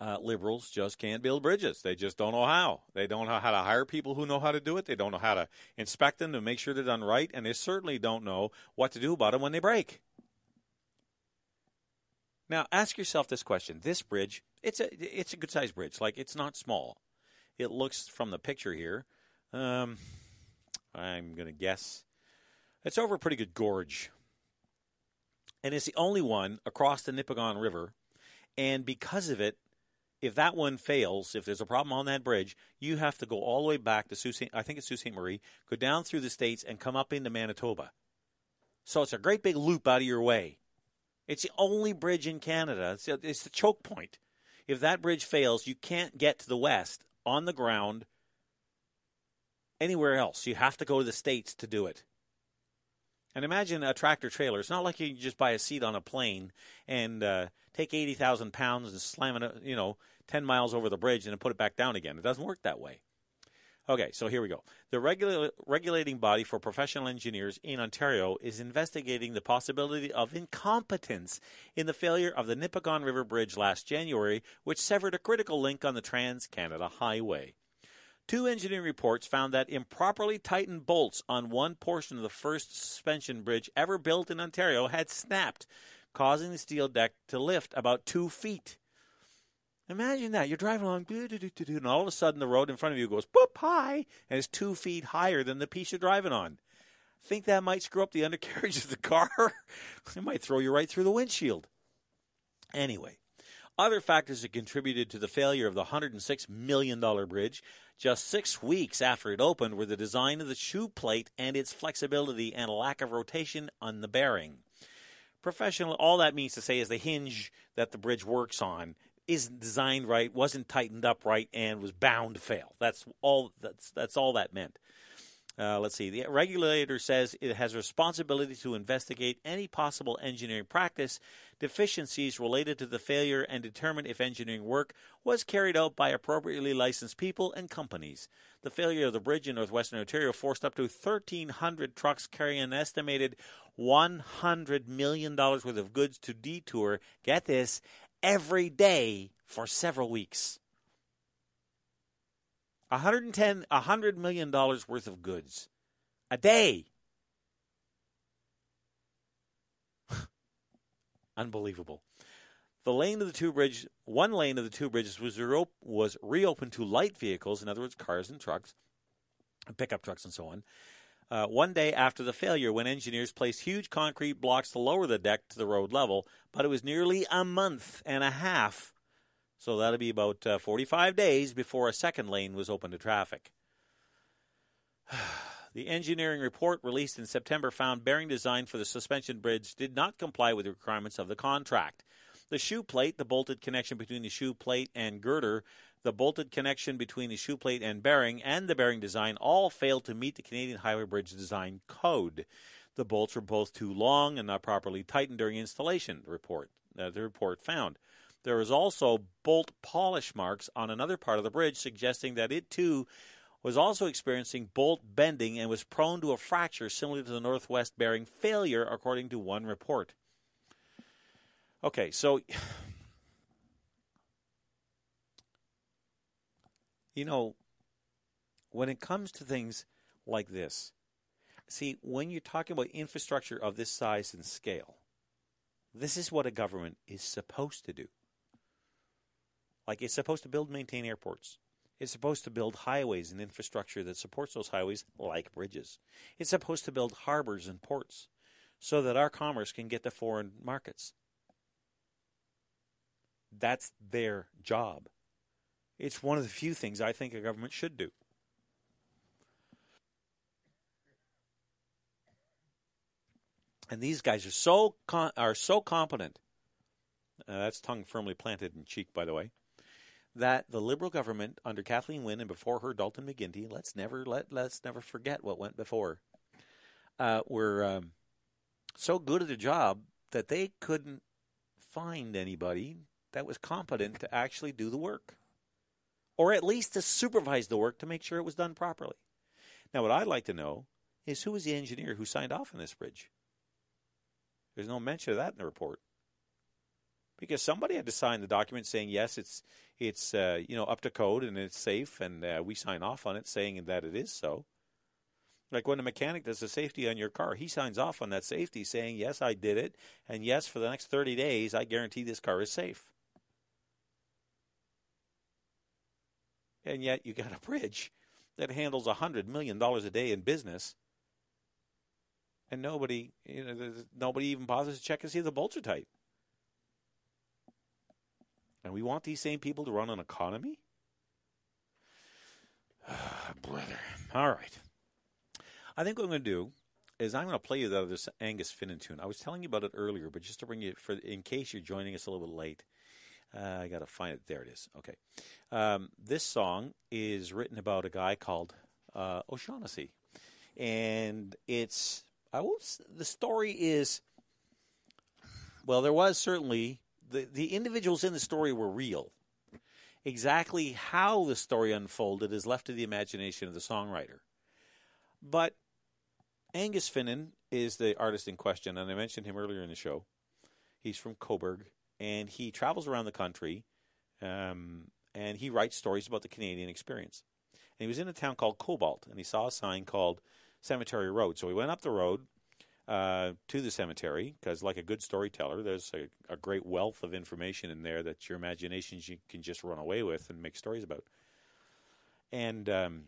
Speaker 1: uh, liberals just can't build bridges. They just don't know how. They don't know how to hire people who know how to do it. They don't know how to inspect them to make sure they're done right, and they certainly don't know what to do about them when they break. Now, ask yourself this question: This bridge, it's a it's a good sized bridge. Like it's not small. It looks from the picture here. Um, I'm going to guess it's over a pretty good gorge, and it's the only one across the Nipigon River. And because of it, if that one fails, if there's a problem on that bridge, you have to go all the way back to Sault Ste. I think it's Sault Ste. Marie, go down through the states and come up into Manitoba. So it's a great big loop out of your way. It's the only bridge in Canada. It's, it's the choke point. If that bridge fails, you can't get to the west on the ground anywhere else. You have to go to the states to do it. And imagine a tractor trailer. It's not like you just buy a seat on a plane and uh, take eighty thousand pounds and slam it, you know, 10 miles over the bridge and then put it back down again. It doesn't work that way. Okay, so here we go. The regula- regulating body for professional engineers in Ontario is investigating the possibility of incompetence in the failure of the Nipigon River Bridge last January, which severed a critical link on the Trans Canada Highway. Two engineering reports found that improperly tightened bolts on one portion of the first suspension bridge ever built in Ontario had snapped, causing the steel deck to lift about two feet. Imagine that. You're driving along, and all of a sudden the road in front of you goes boop high, and it's two feet higher than the piece you're driving on. Think that might screw up the undercarriage of the car? it might throw you right through the windshield. Anyway, other factors that contributed to the failure of the $106 million bridge just six weeks after it opened were the design of the shoe plate and its flexibility and lack of rotation on the bearing. Professional, all that means to say is the hinge that the bridge works on isn't designed right, wasn't tightened up right, and was bound to fail. That's all. That's that's all that meant. Uh, let's see. The regulator says it has responsibility to investigate any possible engineering practice deficiencies related to the failure and determine if engineering work was carried out by appropriately licensed people and companies. The failure of the bridge in northwestern Ontario forced up to 1,300 trucks carrying an estimated $100 million worth of goods to detour, get this, every day for several weeks. 110 100 million dollars worth of goods a day. Unbelievable. The lane of the two bridge, one lane of the two bridges was was reopened to light vehicles, in other words, cars and trucks, pickup trucks and so on. Uh, one day after the failure, when engineers placed huge concrete blocks to lower the deck to the road level, but it was nearly a month and a half so that'll be about uh, 45 days before a second lane was open to traffic. the engineering report released in September found bearing design for the suspension bridge did not comply with the requirements of the contract. The shoe plate, the bolted connection between the shoe plate and girder, the bolted connection between the shoe plate and bearing, and the bearing design all failed to meet the Canadian Highway Bridge Design Code. The bolts were both too long and not properly tightened during installation. The report, uh, the report found. There is also bolt polish marks on another part of the bridge, suggesting that it too was also experiencing bolt bending and was prone to a fracture similar to the northwest bearing failure, according to one report. Okay, so you know, when it comes to things like this, See, when you're talking about infrastructure of this size and scale, this is what a government is supposed to do. Like it's supposed to build and maintain airports. It's supposed to build highways and infrastructure that supports those highways, like bridges. It's supposed to build harbors and ports so that our commerce can get to foreign markets. That's their job. It's one of the few things I think a government should do. And these guys are so are so competent. Uh, that's tongue firmly planted in cheek, by the way. That the Liberal government under Kathleen Wynne and before her Dalton McGuinty, let's never let let's never forget what went before, uh, were um, so good at their job that they couldn't find anybody that was competent to actually do the work, or at least to supervise the work to make sure it was done properly. Now, what I'd like to know is who was the engineer who signed off on this bridge? There's no mention of that in the report. Because somebody had to sign the document saying yes, it's it's uh, you know up to code and it's safe, and uh, we sign off on it saying that it is so. Like when a mechanic does the safety on your car, he signs off on that safety saying yes, I did it, and yes, for the next 30 days, I guarantee this car is safe. And yet, you got a bridge that handles a hundred million dollars a day in business and nobody, you know, nobody even bothers to check and see if the bolts are tight. And we want these same people to run an economy? Brother. All right. I think what I'm going to do is I'm going to play you the, this Angus Finnan tune. I was telling you about it earlier, but just to bring you for in case you're joining us a little bit late. Uh, I got to find it. There it is. Okay. Um, this song is written about a guy called uh, O'Shaughnessy, and it's I will. The story is well. There was certainly the the individuals in the story were real. Exactly how the story unfolded is left to the imagination of the songwriter. But Angus Finnan is the artist in question, and I mentioned him earlier in the show. He's from Cobourg, and he travels around the country, um, and he writes stories about the Canadian experience. And he was in a town called Cobalt, and he saw a sign called Cemetery Road. So he went up the road uh, to the cemetery because, like a good storyteller, there's a, a, great wealth of information in there that your imagination can just run away with and make stories about. And um,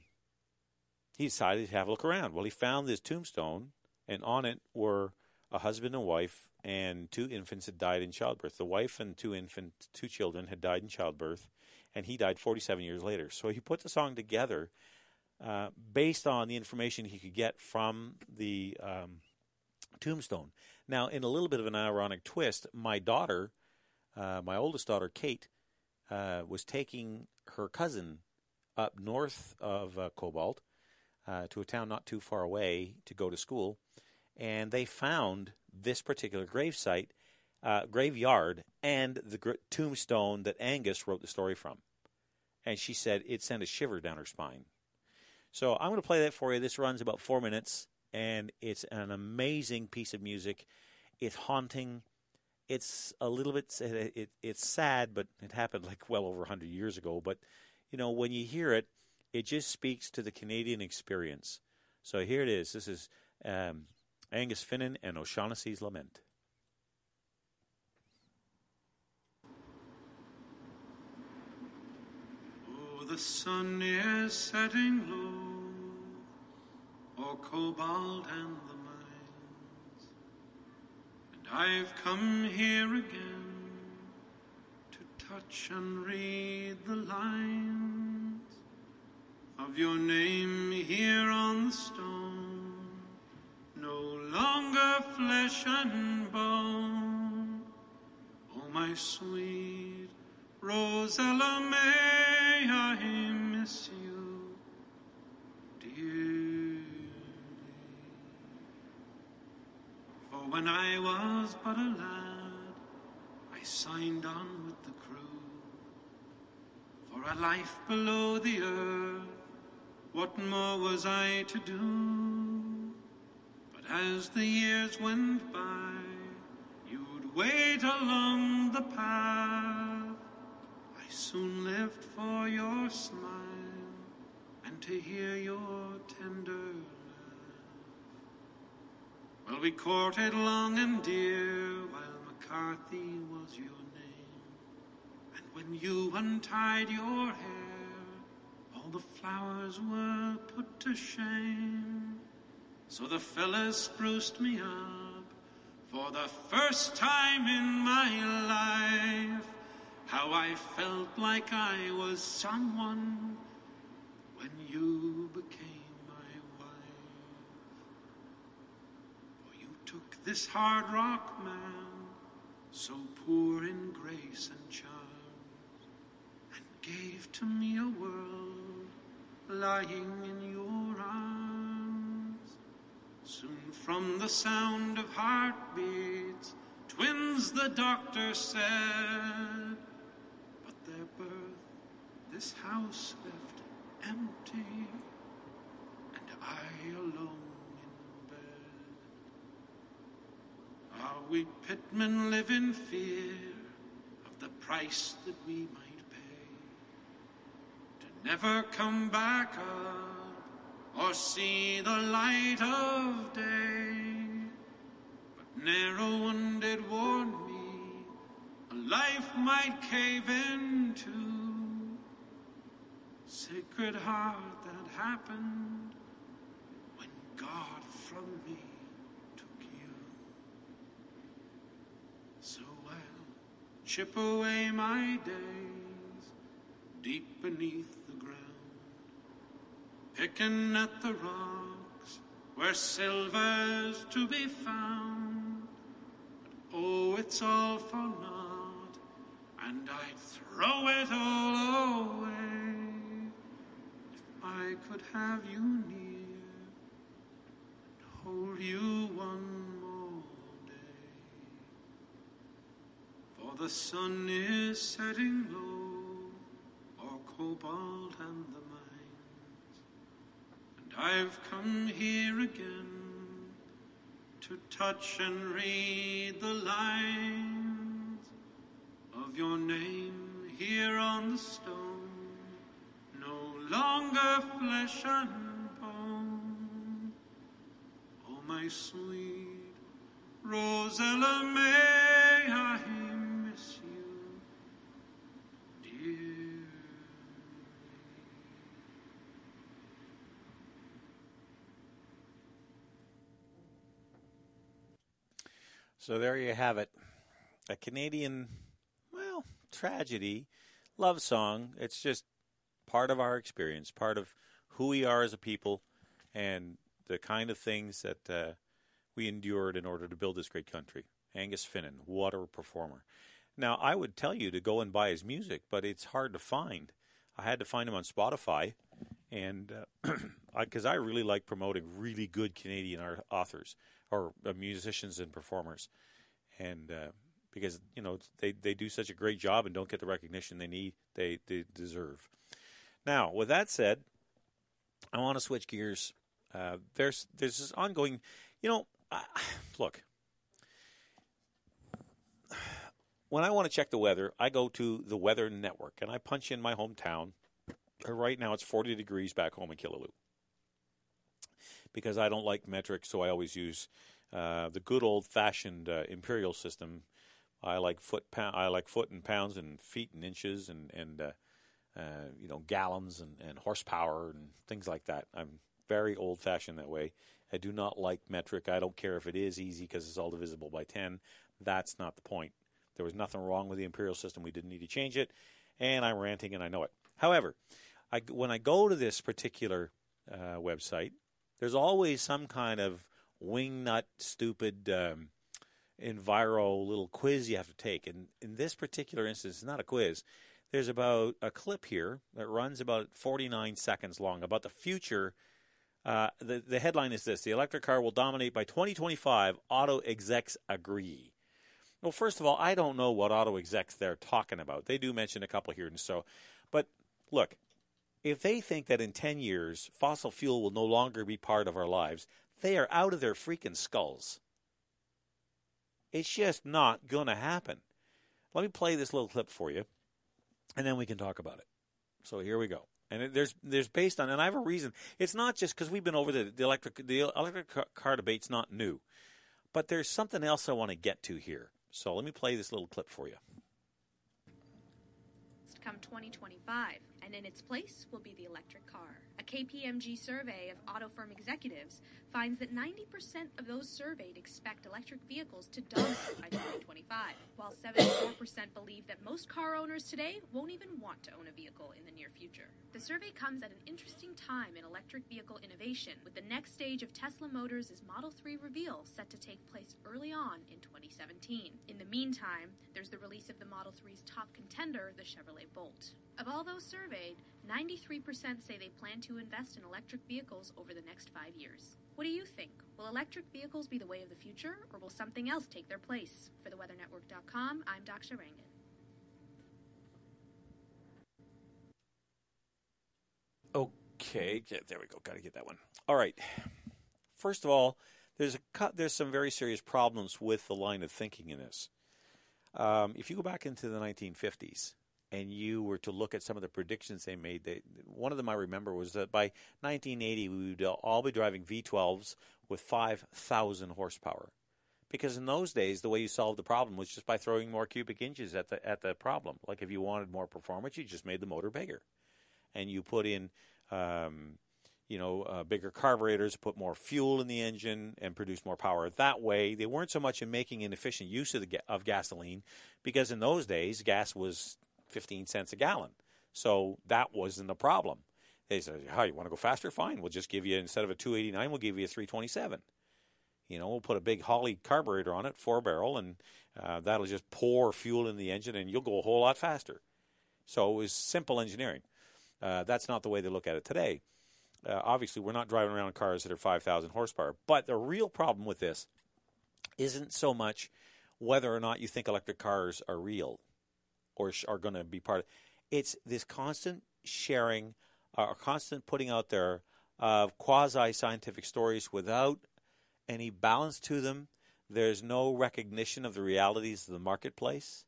Speaker 1: he decided to have a look around. Well, he found this tombstone, and on it were a husband and wife and two infants had died in childbirth. The wife and two infant, two children had died in childbirth, and he died 47 years later. So he put the song together uh, based on the information he could get from the um, tombstone. Now, in a little bit of an ironic twist, my daughter, uh, my oldest daughter, Kate, uh, was taking her cousin up north of uh, Cobalt uh, to a town not too far away to go to school, and they found this particular gravesite, graveyard, and the gr- tombstone that Angus wrote the story from. And she said it sent a shiver down her spine. So I'm going to play that for you. This runs about four minutes, and it's an amazing piece of music. It's haunting. It's a little bit. It, it's sad, but it happened like well over 100 years ago. But you know, when you hear it, it just speaks to the Canadian experience. So here it is. This is um, Angus Finnan and O'Shaughnessy's Lament.
Speaker 2: Oh, the sun is setting low, or cobalt and the mines, and I've come here again to touch and read the lines of your name here on the stone, no longer flesh and bone. Oh, my sweet Rosella May, I miss you dearly. For when I was but a lad, I signed on with the crew for a life below the earth. What more was I to do? But as the years went by, you'd wait along the path I soon lived for your smile and to hear your tender. We courted long and dear while McCarthy was your name. And when you untied your hair, all the flowers were put to shame. So the fellas spruced me up for the first time in my life. How I felt like I was someone when you became my wife. For you took this hard rock man, so poor in grace and charms, and gave to me a world lying in your arms. Soon from the sound of heartbeats, twins the doctor said, but their birth this house left empty, and I alone in bed. Ah, we pitmen live in fear of the price that we might pay to never come back up or see the light of day. But narrow one did warn me a life might cave into. Sacred heart that happened when God from me took you. So I'll chip away my days deep beneath the ground picking at the rocks where silver's to be found. But oh, it's all for naught, and I'd throw it all away if I could have you near the sun is setting low, or cobalt and the mines. And I've come here again to touch and read the lines of your name here on the stone. No longer flesh and bone. Oh, my sweet Rosella May, I miss you, dear.
Speaker 1: So there you have it. A Canadian, well, tragedy, love song. It's just part of our experience, part of who we are as a people, and the kind of things that uh, we endured in order to build this great country. Angus Finnan, what a performer. Now, I would tell you to go and buy his music, but it's hard to find. I had to find him on Spotify, and because I really like promoting really good Canadian authors or uh, musicians and performers, and uh, because you know they they do such a great job and don't get the recognition they need they they deserve. Now, with that said, I want to switch gears. Uh, there's there's this ongoing, you know, look. When I want to check the weather, I go to the Weather Network and I punch in my hometown. Right now, it's 40 degrees back home in Killaloe. Because I don't like metric, so I always use uh, the good old-fashioned uh, imperial system. I like foot pound, I like foot and pounds and feet and inches and and uh, uh, you know gallons and, and horsepower and things like that. I'm very old-fashioned that way. I do not like metric. I don't care if it is easy because it's all divisible by ten. That's not the point. There was nothing wrong with the imperial system. We didn't need to change it. And I'm ranting and I know it. However, I, when I go to this particular uh, website, there's always some kind of wingnut, stupid um, enviro little quiz you have to take. And in this particular instance, it's not a quiz. There's about a clip here that runs about 49 seconds long about the future. Uh, the, the headline is this The electric car will dominate by 2025. Auto execs agree. Well, first of all, I don't know what auto execs they're talking about. They do mention a couple here and so. But look, if they think that in 10 years fossil fuel will no longer be part of our lives, they are out of their freaking skulls. It's just not going to happen. Let me play this little clip for you, and then we can talk about it. So here we go. And there's there's based on, and I have a reason. It's not just because we've been over the, the electric the electric car debate's not new. But there's something else I want to get to here. So let me play this little clip for you.
Speaker 11: Come 2025, and in its place will be the electric car. A KPMG survey of auto firm executives finds that 90% of those surveyed expect electric vehicles to dominate by 2025, while 74% believe that most car owners today won't even want to own a vehicle in the near future. The survey comes at an interesting time in electric vehicle innovation, with the next stage of Tesla Motors' Model 3 reveal set to take place early on in 2017. In the meantime, there's the release of the Model 3's top contender, the Chevrolet Bolt. Of all those surveyed, 93% say they plan to invest in electric vehicles over the next five years. What do you think? Will electric vehicles be the way of the future, or will something else take their place? For theweathernetwork.com, I'm Daksha Rangan.
Speaker 1: Okay, there we go. Got to get that one. All right. First of all, there's a there's some very serious problems with the line of thinking in this. Um, if you go back into the 1950s and you were to look at some of the predictions they made, they, one of them I remember was that by 1980 we would all be driving V12s with 5,000 horsepower. Because in those days, the way you solved the problem was just by throwing more cubic inches at the at the problem. Like if you wanted more performance, you just made the motor bigger, and you put in um, you know, uh, bigger carburetors, put more fuel in the engine, and produce more power. That way, they weren't so much in making an efficient use of the of gasoline, because in those days, gas was 15 cents a gallon. So that wasn't a problem. They said, "How oh, you want to go faster? Fine. We'll just give you instead of a 289, we'll give you a 327. You know, we'll put a big Holley carburetor on it, four barrel, and uh, that'll just pour fuel in the engine, and you'll go a whole lot faster." So it was simple engineering. Uh, that's not the way they look at it today. Uh, obviously, we're not driving around cars that are 5,000 horsepower. But the real problem with this isn't so much whether or not you think electric cars are real or are going to be part of it's this constant sharing uh, or constant putting out there of quasi scientific stories without any balance to them. There's no recognition of the realities of the marketplace.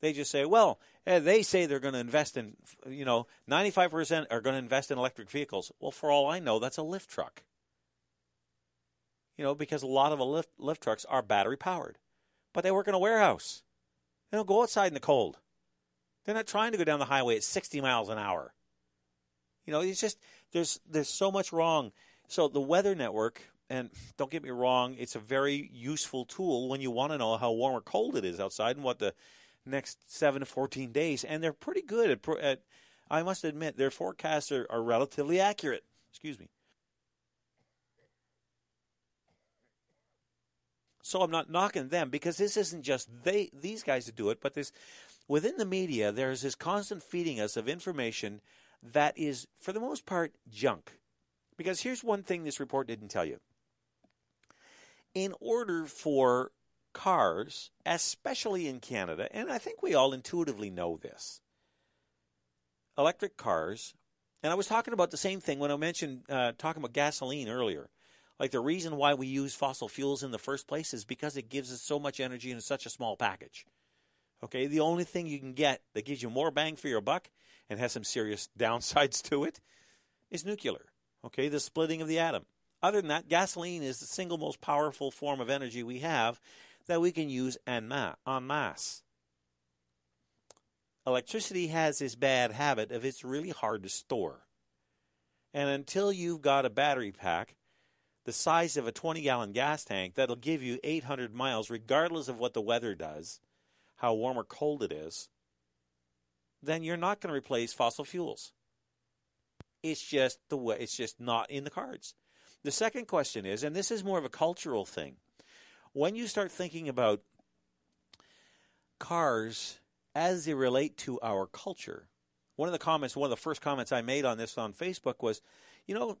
Speaker 1: They just say, well, eh, they say they're going to invest in, you know, 95% are going to invest in electric vehicles. Well, for all I know, that's a lift truck. You know, because a lot of lift, lift trucks are battery powered, but they work in a warehouse. They don't go outside in the cold. They're not trying to go down the highway at 60 miles an hour. You know, it's just there's there's so much wrong. So the weather network, and don't get me wrong, it's a very useful tool when you want to know how warm or cold it is outside and what the next seven to 14 days, and they're pretty good at, at I must admit, their forecasts are, are relatively accurate. Excuse me. So I'm not knocking them because this isn't just they these guys that do it, but this within the media there's this constant feeding us of information that is for the most part junk. Because here's one thing this report didn't tell you. In order for cars, especially in Canada, and I think we all intuitively know this. Electric cars, and I was talking about the same thing when I mentioned uh, talking about gasoline earlier. Like the reason why we use fossil fuels in the first place is because it gives us so much energy in such a small package. Okay, the only thing you can get that gives you more bang for your buck and has some serious downsides to it is nuclear. Okay, the splitting of the atom. Other than that, gasoline is the single most powerful form of energy we have, that we can use en masse. Electricity has this bad habit of it's really hard to store. And until you've got a battery pack the size of a 20 gallon gas tank that'll give you 800 miles, regardless of what the weather does, how warm or cold it is, then you're not going to replace fossil fuels. It's just the way, it's just not in the cards. The second question is, and this is more of a cultural thing, when you start thinking about cars as they relate to our culture, one of the comments, one of the first comments I made on this on Facebook was, you know,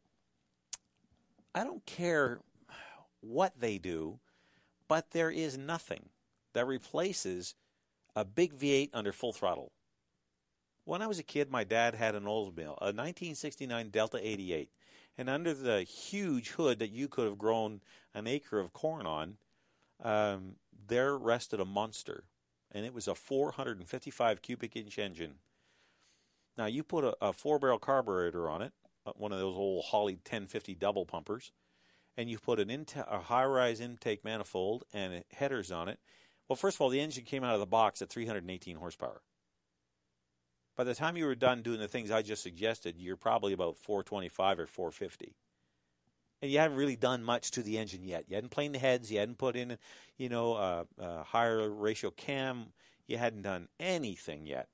Speaker 1: I don't care what they do, but there is nothing that replaces a big V8 under full throttle. When I was a kid, my dad had an Oldsmobile, a 1969 Delta 88, and under the huge hood that you could have grown an acre of corn on, um, there rested a monster, and it was a 455 cubic inch engine. Now you put a, a four barrel carburetor on it, uh, one of those old Holley 1050 double pumpers, and you put an a high-rise intake manifold and headers on it, well, first of all, the engine came out of the box at 318 horsepower. By the time you were done doing the things I just suggested, you're probably about 425 or 450. And you haven't really done much to the engine yet. You hadn't planed the heads. You hadn't put in, you know, a, a higher ratio cam. You hadn't done anything yet.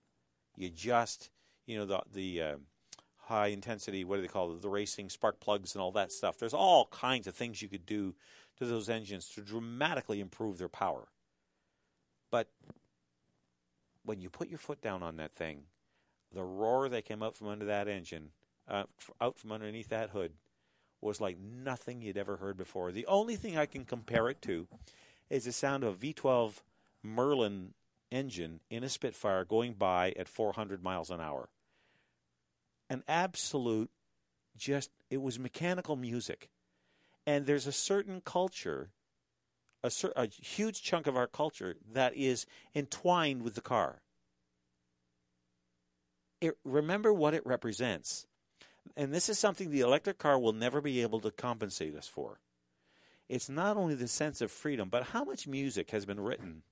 Speaker 1: You just, you know, the the uh, high intensity. What do they call it? The racing spark plugs and all that stuff. There's all kinds of things you could do to those engines to dramatically improve their power. But when you put your foot down on that thing, the roar that came out from under that engine, uh, out from underneath that hood, was like nothing you'd ever heard before. The only thing I can compare it to is the sound of a V12 Merlin engine in a Spitfire going by at 400 miles an hour. An absolute, just, it was mechanical music. And there's a certain culture, a, a huge chunk of our culture that is entwined with the car. It, remember what it represents and this is something the electric car will never be able to compensate us for. It's not only the sense of freedom, but how much music has been written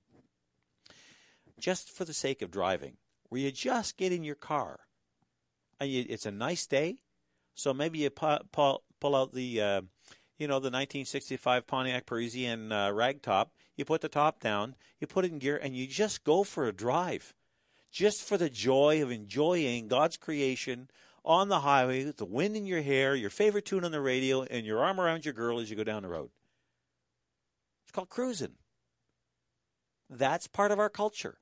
Speaker 1: just for the sake of driving, where you just get in your car and you, it's a nice day, so maybe you pull, pull, pull out the, uh, you know, the 1965 Pontiac Parisienne uh, ragtop. You put the top down, you put it in gear, and you just go for a drive, just for the joy of enjoying God's creation on the highway with the wind in your hair, your favorite tune on the radio, and your arm around your girl as you go down the road. It's called cruising. That's part of our culture.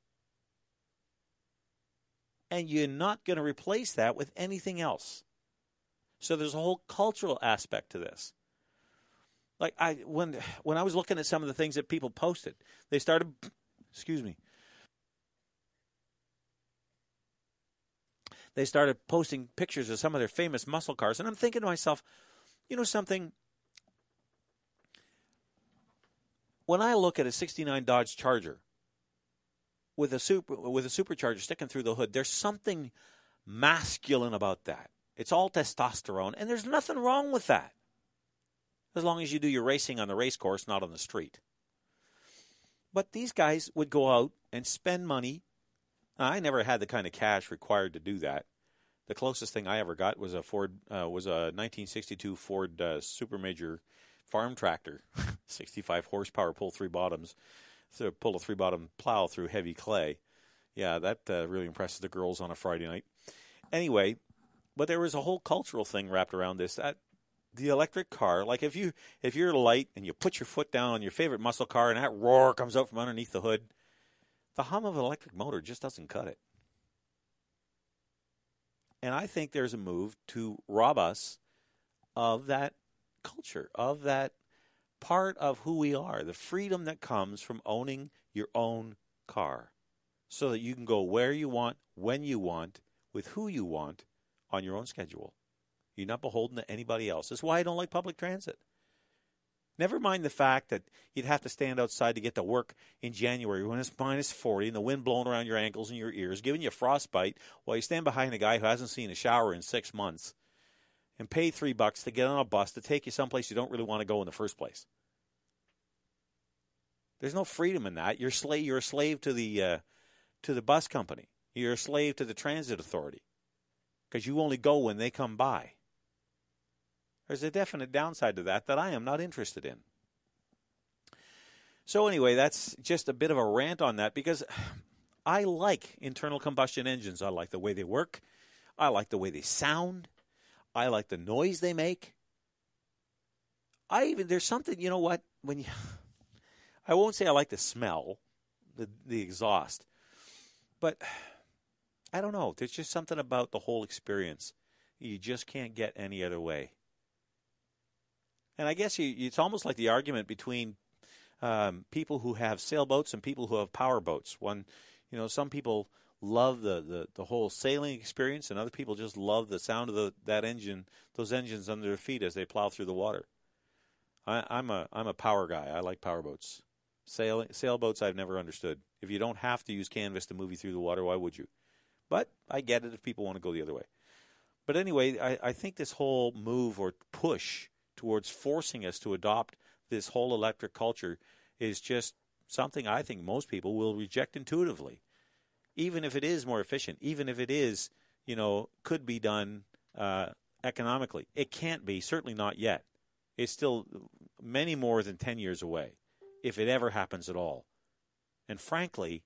Speaker 1: And you're not going to replace that with anything else. So there's a whole cultural aspect to this. Like I when when I was looking at some of the things that people posted, they started excuse me, they started posting pictures of some of their famous muscle cars. And I'm thinking to myself, you know something? When I look at a 69 Dodge Charger with a super with a supercharger sticking through the hood, there's something masculine about that. It's all testosterone, and there's nothing wrong with that. As long as you do your racing on the race course, not on the street. But these guys would go out and spend money I never had the kind of cash required to do that. The closest thing I ever got was a Ford uh, was a 1962 Ford uh, Super Major farm tractor, 65 horsepower, pull three bottoms, so pull a three bottom plow through heavy clay. Yeah, that uh, really impresses the girls on a Friday night. Anyway, but there was a whole cultural thing wrapped around this. That the electric car, like if you if you're light and you put your foot down on your favorite muscle car and that roar comes out from underneath the hood, the hum of an electric motor just doesn't cut it. And I think there's a move to rob us of that culture, of that part of who we are, the freedom that comes from owning your own car so that you can go where you want, when you want, with who you want on your own schedule. You're not beholden to anybody else. That's why I don't like public transit. Never mind the fact that you'd have to stand outside to get to work in January when it's minus 40 and the wind blowing around your ankles and your ears, giving you frostbite while you stand behind a guy who hasn't seen a shower in six months and pay three bucks to get on a bus to take you someplace you don't really want to go in the first place. There's no freedom in that. You're, slave, you're a slave to the, uh, to the bus company, you're a slave to the transit authority because you only go when they come by. There's a definite downside to that that I am not interested in. So, anyway, that's just a bit of a rant on that because I like internal combustion engines. I like the way they work, I like the way they sound, I like the noise they make. I even, there's something, you know what, when you, I won't say I like the smell, the, the exhaust, but I don't know. There's just something about the whole experience you just can't get any other way. And I guess you, it's almost like the argument between um, people who have sailboats and people who have power boats. One, you know, some people love the, the, the whole sailing experience, and other people just love the sound of the, that engine, those engines under their feet as they plow through the water. I, I'm a I'm a power guy. I like power boats. Sailing sailboats I've never understood. If you don't have to use canvas to move you through the water, why would you? But I get it if people want to go the other way. But anyway, I, I think this whole move or push towards forcing us to adopt this whole electric culture is just something I think most people will reject intuitively, even if it is more efficient, even if it is, you know, could be done uh, economically. It can't be, certainly not yet. It's still many more than 10 years away, if it ever happens at all. And frankly,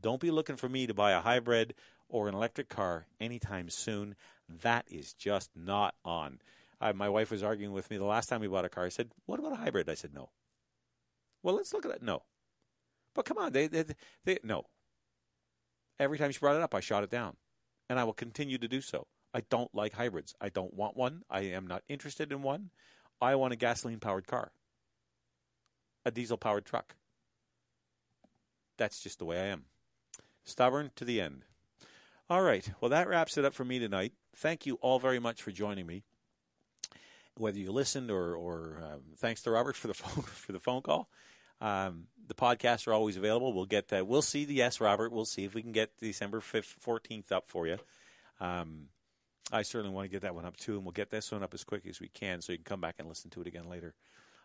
Speaker 1: don't be looking for me to buy a hybrid or an electric car anytime soon. That is just not on. I, my wife was arguing with me the last time we bought a car. I said, "What about a hybrid?" I said, "No." Well, let's look at it. No, but come on, they, they, they no. Every time she brought it up, I shot it down, and I will continue to do so. I don't like hybrids. I don't want one. I am not interested in one. I want a gasoline powered car, a diesel powered truck. That's just the way I am. Stubborn to the end. All right. Well, that wraps it up for me tonight. Thank you all very much for joining me. Whether you listened or, or um, thanks to Robert for the phone for the phone call. Um, the podcasts are always available. We'll get that. We'll see the yes, Robert. We'll see if we can get December fifth, fourteenth up for you. Um, I certainly want to get that one up too, and we'll get this one up as quick as we can, so you can come back and listen to it again later.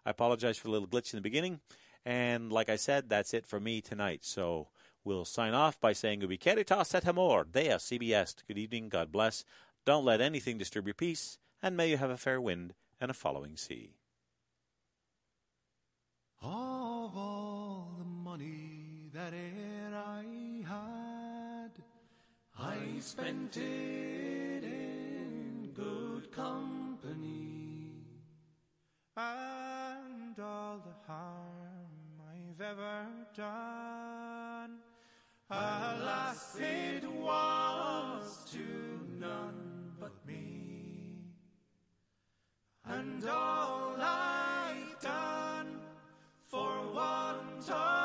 Speaker 1: I apologize for the little glitch in the beginning, and like I said, that's it for me tonight. So we'll sign off by saying Ubi caritas et amor, Deus ibi est. Good evening, God bless. Don't let anything disturb your peace, and may you have a fair wind and a following sea.
Speaker 2: Of all the money that e'er I had, I spent it in good company. And all the harm I've ever done, alas, it was to none And all I've done for one of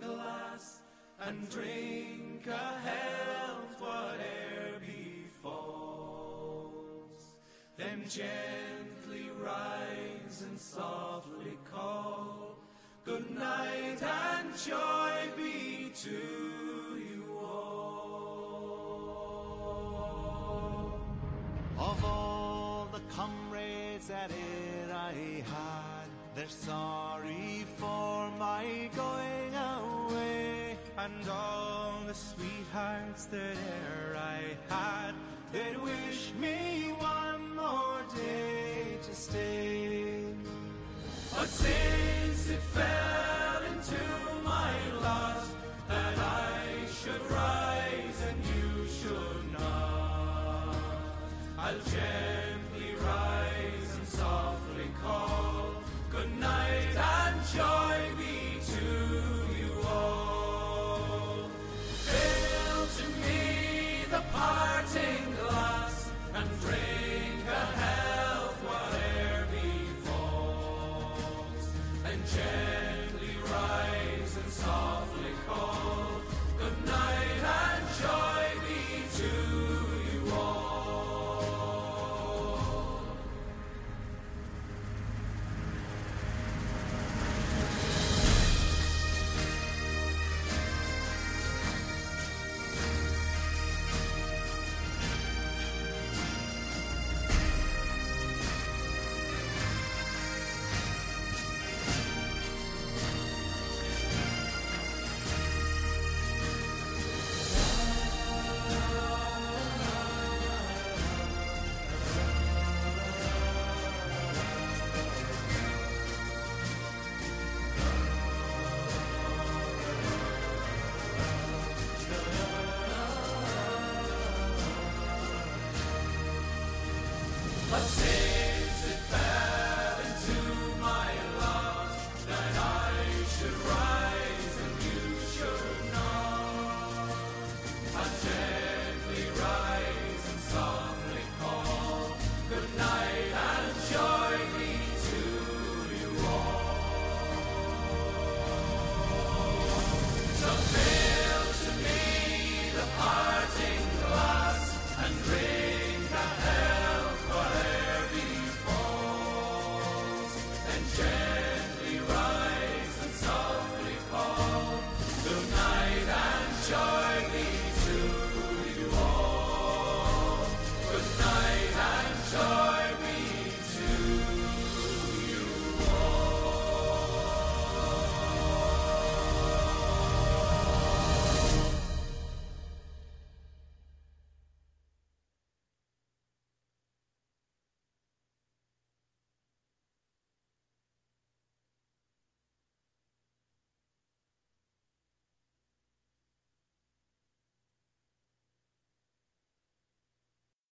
Speaker 2: glass and drink a health whate'er befalls. Then gently rise and softly call. Good night and joy be to you all. Of all the comrades that e'er I had, they're sorry for And all the sweethearts that e'er I had, they'd wish me one more day to stay. But since it fell into my lot that I should rise and you should not, I'll gently